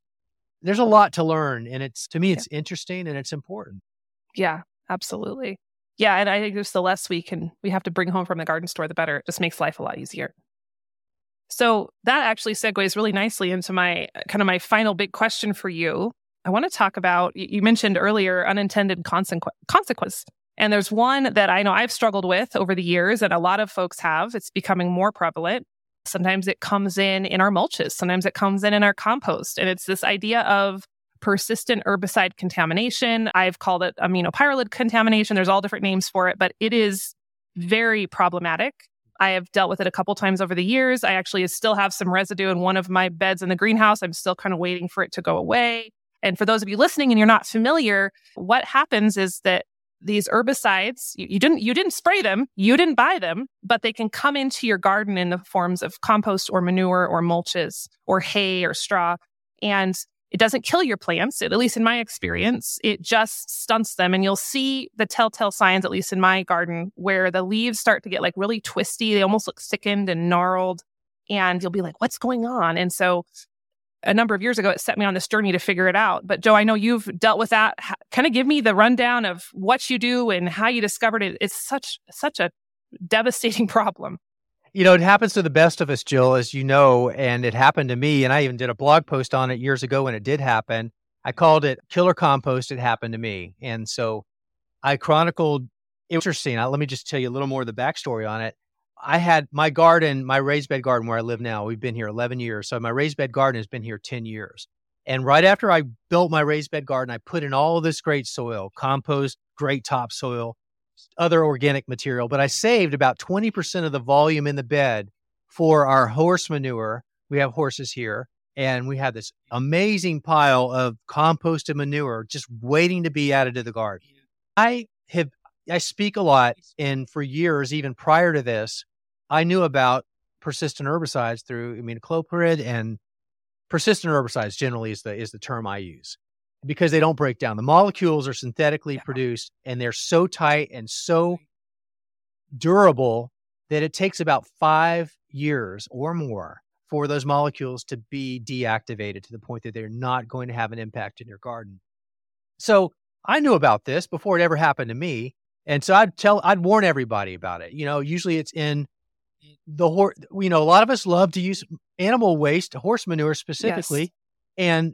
there's a lot to learn. And it's, to me, it's yeah. interesting and it's important. Yeah, absolutely. Yeah. And I think just the less we can, we have to bring home from the garden store, the better. It just makes life a lot easier. So that actually segues really nicely into my uh, kind of my final big question for you. I want to talk about, you mentioned earlier, unintended consequence. And there's one that I know I've struggled with over the years, and a lot of folks have. It's becoming more prevalent Sometimes it comes in in our mulches. Sometimes it comes in in our compost. And it's this idea of persistent herbicide contamination. I've called it aminopyralid contamination. There's all different names for it, but it is very problematic. I have dealt with it a couple times over the years. I actually still have some residue in one of my beds in the greenhouse. I'm still kind of waiting for it to go away. And for those of you listening and you're not familiar, what happens is that these herbicides you, you, didn't you didn't spray them you didn't buy them but they can come into your garden in the forms of compost or manure or mulches or hay or straw and it doesn't kill your plants at least in my experience it just stunts them and you'll see the telltale signs at least in my garden where the leaves start to get like really twisty they almost look sickened and gnarled and you'll be like what's going on and so a number of years ago, it set me on this journey to figure it out. But Joe, I know you've dealt with that. Kind of give me the rundown of what you do and how you discovered it. It's such such a devastating [laughs] problem. You know, it happens to the best of us, Jill, as you know, and it happened to me. And I even did a blog post on it years ago when it did happen. I called it Killer Compost. It happened to me. And so I chronicled, interesting. Uh, let me just tell you a little more of the backstory on it. I had my garden, my raised bed garden where I live now. We've been here 11 years. So my raised bed garden has been here 10 years. And right after I built my raised bed garden, I put in all this great soil, compost, great topsoil, other organic material. But I saved about 20% of the volume in the bed for our horse manure. We have horses here, and we have this amazing pile of composted manure just waiting to be added to the garden. I have I speak a lot, and for years, even prior to this, I knew about persistent herbicides through aminopyralid and persistent herbicides generally is the is the term I use because they don't break down. The molecules are synthetically yeah. produced and they're so tight and so durable that it takes about five years or more for those molecules to be deactivated to the point that they're not going to have an impact in your garden. So I knew about this before it ever happened to me. And so I'd tell, I'd warn everybody about it. You know, usually it's in the horse. You know, a lot of us love to use animal waste, horse manure specifically. Yes. And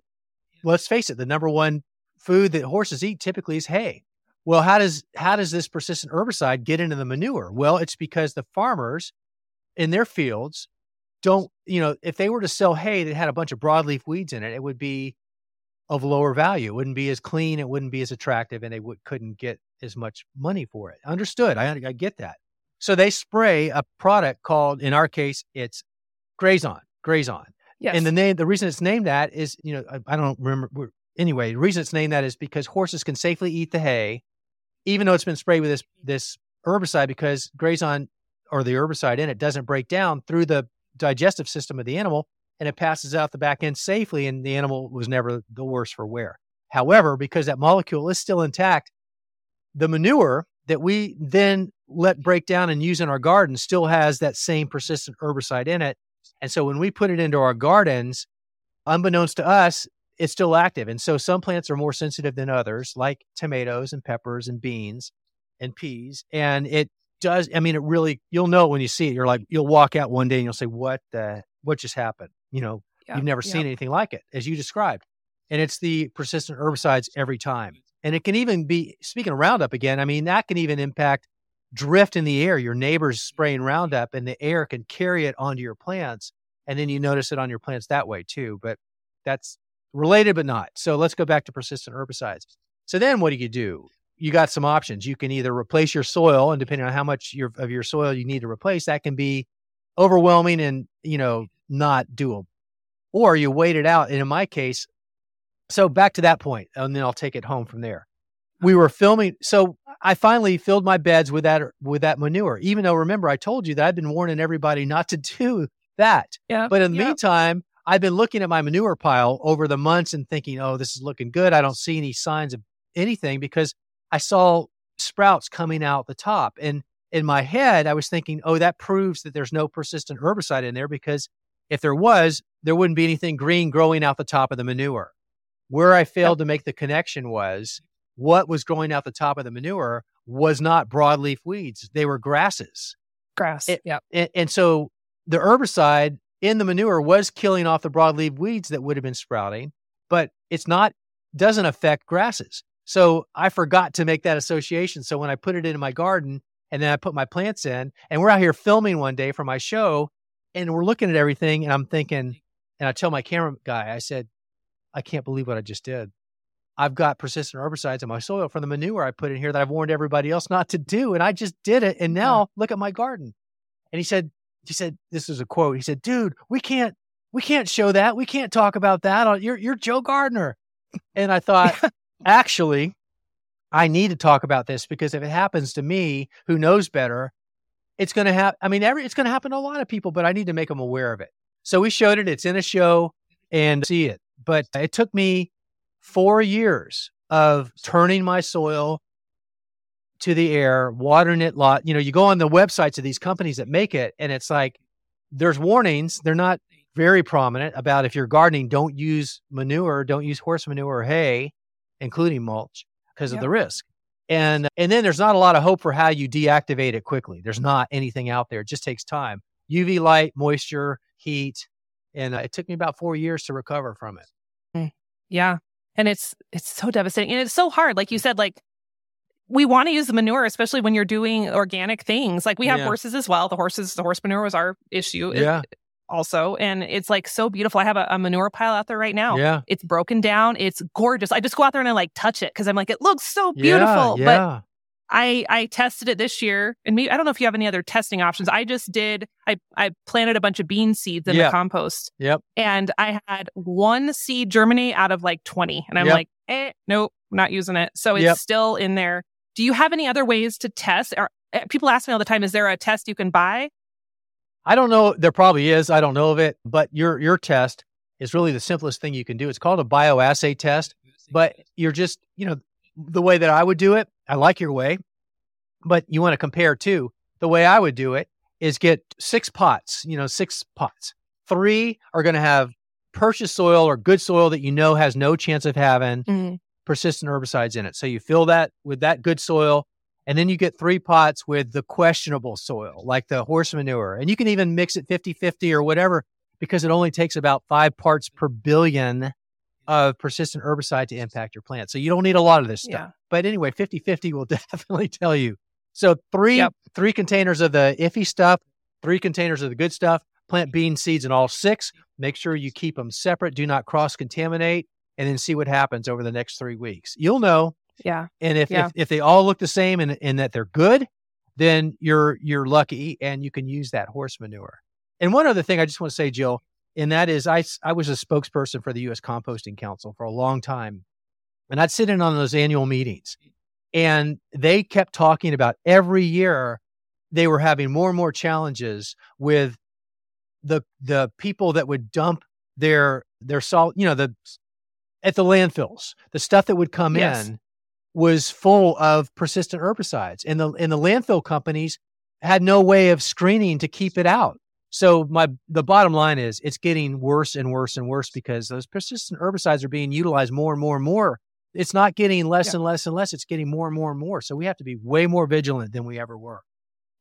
let's face it, the number one food that horses eat typically is hay. Well, how does how does this persistent herbicide get into the manure? Well, it's because the farmers in their fields don't, you know, if they were to sell hay that had a bunch of broadleaf weeds in it, it would be of lower value. It wouldn't be as clean, it wouldn't be as attractive, and they couldn't get as much money for it. Understood. I, I get that. So they spray a product called, in our case, it's Grazon, Grazon. Yes. And the name, the reason it's named that is, you know, I, I don't remember. Anyway, the reason it's named that is because horses can safely eat the hay, even though it's been sprayed with this this herbicide, because Grazon or the herbicide in it doesn't break down through the digestive system of the animal and it passes out the back end safely, and the animal was never the worse for wear. However, because that molecule is still intact, the manure that we then let break down and use in our garden still has that same persistent herbicide in it. And so when we put it into our gardens, unbeknownst to us, it's still active. And so some plants are more sensitive than others, like tomatoes and peppers and beans and peas. And it does, I mean, it really, you'll know when you see it. You're like, you'll walk out one day and you'll say, what the, what just happened? You know, yeah. you've never yeah. seen anything like it, as you described. And it's the persistent herbicides every time. And it can even be, speaking of Roundup again, I mean, that can even impact drift in the air. Your neighbor's spraying Roundup and the air can carry it onto your plants. And then you notice it on your plants that way too. But that's related, but not. So let's go back to persistent herbicides. So then what do you do? You got some options. You can either replace your soil, and depending on how much your, of your soil you need to replace, that can be overwhelming and, you know, not doable. Or you wait it out. And in my case, so back to that point, and then I'll take it home from there. We were filming, so I finally filled my beds with that with that manure. Even though, remember, I told you that I've been warning everybody [laughs] not to do that. Yeah. But in the meantime, I've been looking at my manure pile over the months and thinking, "Oh, this is looking good." I don't see any signs of anything because I saw sprouts coming out the top, and in my head, I was thinking, "Oh, that proves that there's no persistent herbicide in there because if there was, there wouldn't be anything green growing out the top of the manure." Where I failed to make the connection was what was growing out the top of the manure was not broadleaf weeds; they were grasses. Grass. yeah. And, and so the herbicide in the manure was killing off the broadleaf weeds that would have been sprouting, but it's not doesn't affect grasses. So I forgot to make that association. So when I put it into my garden and then I put my plants in, and we're out here filming one day for my show, and we're looking at everything, and I'm thinking, and I tell my camera guy, I said, I can't believe what I just did. I've got persistent herbicides in my soil from the manure I put in here that I've warned everybody else not to do. And I just did it. And now look at my garden. And he said, he said, this is a quote. He said, dude, we can't, we can't show that. We can't talk about that. You're, you're Joe Gardener. And I [laughs] thought, actually, I need to talk about this because if it happens to me, who knows better, it's going to happen. I mean, every, it's going to happen to a lot of people, but I need to make them aware of it. So we showed it. It's in a show and see it. But it took me four years of turning my soil to the air, watering it lot. You know, you go on the websites of these companies that make it, and it's like there's warnings. They're not very prominent about if you're gardening, don't use manure, don't use horse manure or hay, including mulch, because yep. of the risk. And and then there's not a lot of hope for how you deactivate it quickly. There's not anything out there. It just takes time. UV light, moisture, heat, and uh, it took me about four years to recover from it. Mm. Yeah, and it's it's so devastating. And it's so hard like you said like we want to use the manure especially when you're doing organic things. Like we have yeah. horses as well. The horses the horse manure was our issue yeah. also. And it's like so beautiful. I have a, a, manure pile out there right now. Yeah. It's broken down. It's gorgeous. I just go out there and i like touch it because i'm like it looks so beautiful yeah, yeah. but I I tested it this year, and me I don't know if you have any other testing options. I just did. I I planted a bunch of bean seeds in yep. the compost. Yep. And I had one seed germinate out of like twenty, and I'm yep. like, eh, nope, not using it. So it's yep. still in there. Do you have any other ways to test? Or eh, people ask me all the time, is there a test you can buy? I don't know. There probably is. I don't know of it, but your your test is really the simplest thing you can do. It's called a bioassay test, but you're just you know the way that I would do it, I like your way, but you want to compare too. The way I would do it is get six pots, you know, six pots. Three are going to have purchased soil or good soil that you know has no chance of having mm-hmm. persistent herbicides in it. So you fill that with that good soil. And then you get three pots with the questionable soil, like the horse manure. And you can even mix it 50 50 or whatever, because it only takes about five parts per billion of persistent herbicide to impact your plant. So you don't need a lot of this stuff. Yeah. But anyway, 50 50 will [laughs] definitely tell you. So three yep. three containers of the iffy stuff, three containers of the good stuff, plant bean seeds in all six. Make sure you keep them separate. Do not cross contaminate and then see what happens over the next three weeks. You'll know. Yeah. And if, yeah. if, if they all look the same and, and that they're good, then you're you're lucky and you can use that horse manure. And one other thing I just want to say, Jill, and that is I, I was a spokesperson for the U.S. Composting Council for a long time. And I'd sit in on those annual meetings. And they kept talking about every year they were having more and more challenges with the the people that would dump their their salt, you know, the at the landfills. The stuff that would come yes. in was full of persistent herbicides. And the and the landfill companies had no way of screening to keep it out. So my the bottom line is it's getting worse and worse and worse because those persistent herbicides are being utilized more and more and more. It's not getting less yeah. and less and less. It's getting more and more and more. So we have to be way more vigilant than we ever were.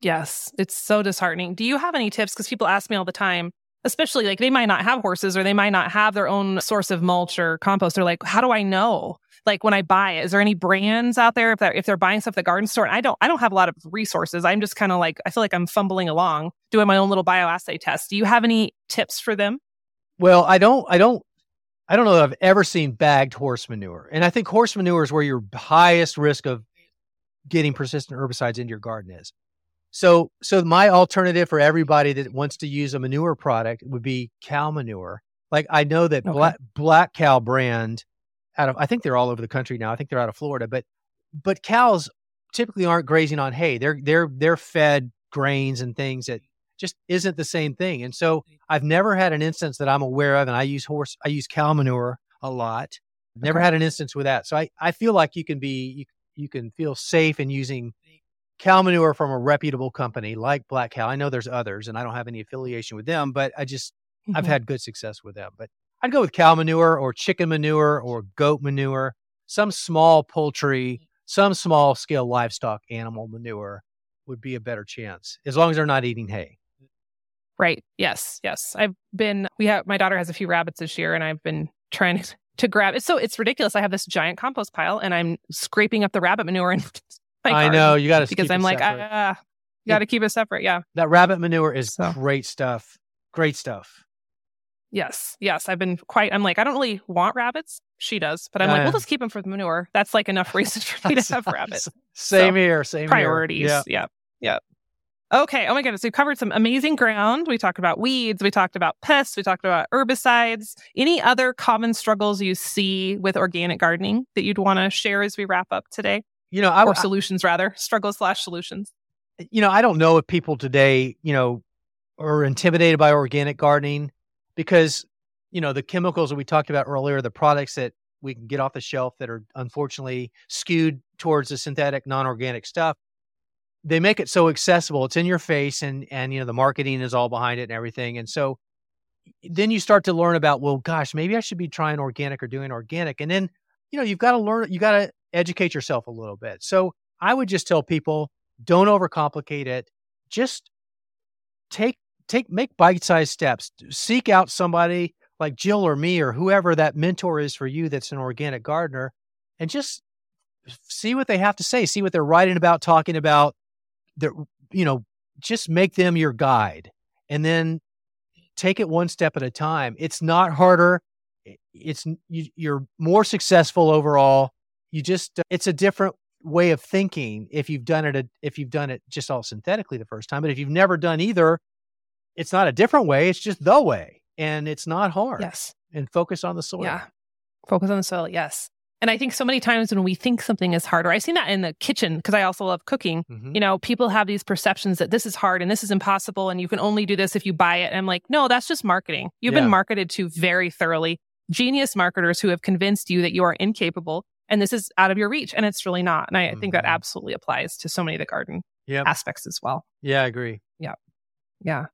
Yes, it's so disheartening. Do you have any tips? Because people ask me all the time, especially like they might not have horses or they might not have their own source of mulch or compost. They're like, how do I know? Like when I buy it, is there any brands out there if they're, if they're buying stuff at the garden store? And I don't, I don't have a lot of resources. I'm just kind of like, I feel like I'm fumbling along doing my own little bioassay test. Do you have any tips for them? Well, I don't, I don't, I don't know that I've ever seen bagged horse manure. And I think horse manure is where your highest risk of getting persistent herbicides into your garden is. So, so my alternative for everybody that wants to use a manure product would be cow manure. Like I know that okay. Black, Black Kow brand out of I think they're all over the country now. I think they're out of Florida, but but cows typically aren't grazing on hay. They're they're they're fed grains and things that just isn't the same thing. And so I've never had an instance that I'm aware of, and I use horse I use cow manure a lot. Never okay. had an instance with that. So I, I feel like you can be you, you can feel safe in using cow manure from a reputable company like Black Kow. I know there's others and I don't have any affiliation with them, but I just mm-hmm. I've had good success with them. But I'd go with cow manure or chicken manure or goat manure, some small poultry, some small scale livestock animal manure would be a better chance as long as they're not eating hay. Right. Yes. Yes. I've been, we have, my daughter has a few rabbits this year and I've been trying [laughs] to grab it. So it's ridiculous. I have this giant compost pile and I'm scraping up the rabbit manure and [laughs] I know you got to because I'm like, ah, got to keep it separate. Yeah. That rabbit manure is so. great stuff great stuff. Yes, yes. I've been quite. I'm like, I don't really want rabbits. She does, but I'm like, Uh, we'll just keep them for the manure. That's like enough [laughs] reason for me to have rabbits. Same So, here. Same Priorities. Here. Yeah. yeah, Okay. Oh my goodness. We've covered some amazing ground. We talked about weeds. We talked about pests. We talked about herbicides. Any other common struggles you see with organic gardening that you'd want to share as we wrap up today, You know, I, or solutions rather, struggles slash solutions. you know, I don't know if people today, you know, are intimidated by organic gardening because, you know, the chemicals that we talked about earlier, the products that we can get off the shelf that are unfortunately skewed towards the synthetic, non-organic stuff, they make it so accessible. It's in your face and and you know, the marketing is all behind it and everything. And so then you start to learn about, well, gosh, maybe I should be trying organic or doing organic. And then, you know, you've got to learn, you got to educate yourself a little bit. So I would just tell people, don't overcomplicate it. Just take take make bite-sized steps. Seek out somebody like Jill or me or whoever that mentor is for you that's an organic gardener and just see what they have to say, see what they're writing about, talking about. That you know, just make them your guide and then take it one step at a time. It's not harder. It's you, you're more successful overall. You just uh, it's a different way of thinking if you've done it if you've done it just all synthetically the first time. But if you've never done either, it's not a different way. It's just the way, and it's not hard. Yes. And focus on the soil. Yeah. Focus on the soil. Yes. And I think so many times when we think something is harder, I've seen that in the kitchen because I also love cooking. Mhm. You know, people have these perceptions that this is hard and this is impossible and you can only do this if you buy it. And I'm like, no, that's just marketing. You've Yeah. been marketed to very thoroughly. Genius marketers who have convinced you that you are incapable and this is out of your reach. And it's really not. And I, I think that Mhm. absolutely applies to so many of the garden Yep. aspects as well. Yeah, I agree. Yeah. Yeah.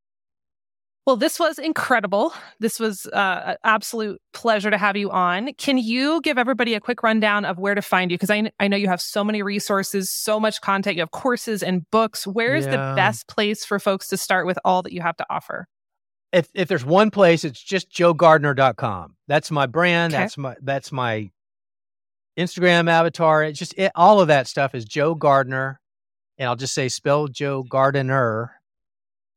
Well, this was incredible. This was uh, an absolute pleasure to have you on. Can you give everybody a quick rundown of where to find you? Because I, I know you have so many resources, so much content. You have courses and books. Where is the best place for folks to start with all that you have to offer? if if there's one place, it's just joegardener.com. That's my brand. Okay. That's my that's my Instagram avatar. It's just it, all of that stuff is Joe Gardener, and I'll just say spell Joe Gardener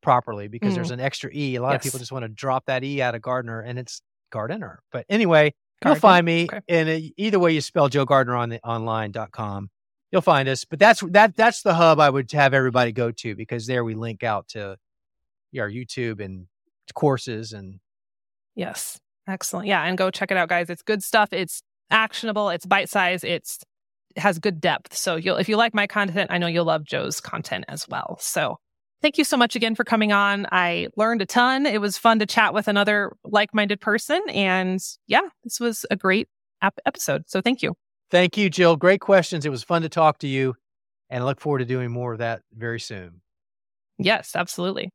properly because Mm. there's an extra e. A lot of people just want to drop that e out of Gardner, and it's Gardener. But anyway, you'll find me, Okay. and either way you spell Joe Gardner on the online.com, you'll find us. But that's that that's the hub I would have everybody go to because there we link out to our YouTube and courses and Yes. Excellent. Yeah. And go check it out, guys. It's good stuff. It's actionable. It's bite size. It's it has good depth. So you'll if you like my content, I know you'll love Joe's content as well. So thank you so much again for coming on. I learned a ton. It was fun to chat with another like-minded person. And yeah, this was a great ap- episode. So thank you. Thank you, Jill. Great questions. It was fun to talk to you, and I look forward to doing more of that very soon. Yes, absolutely.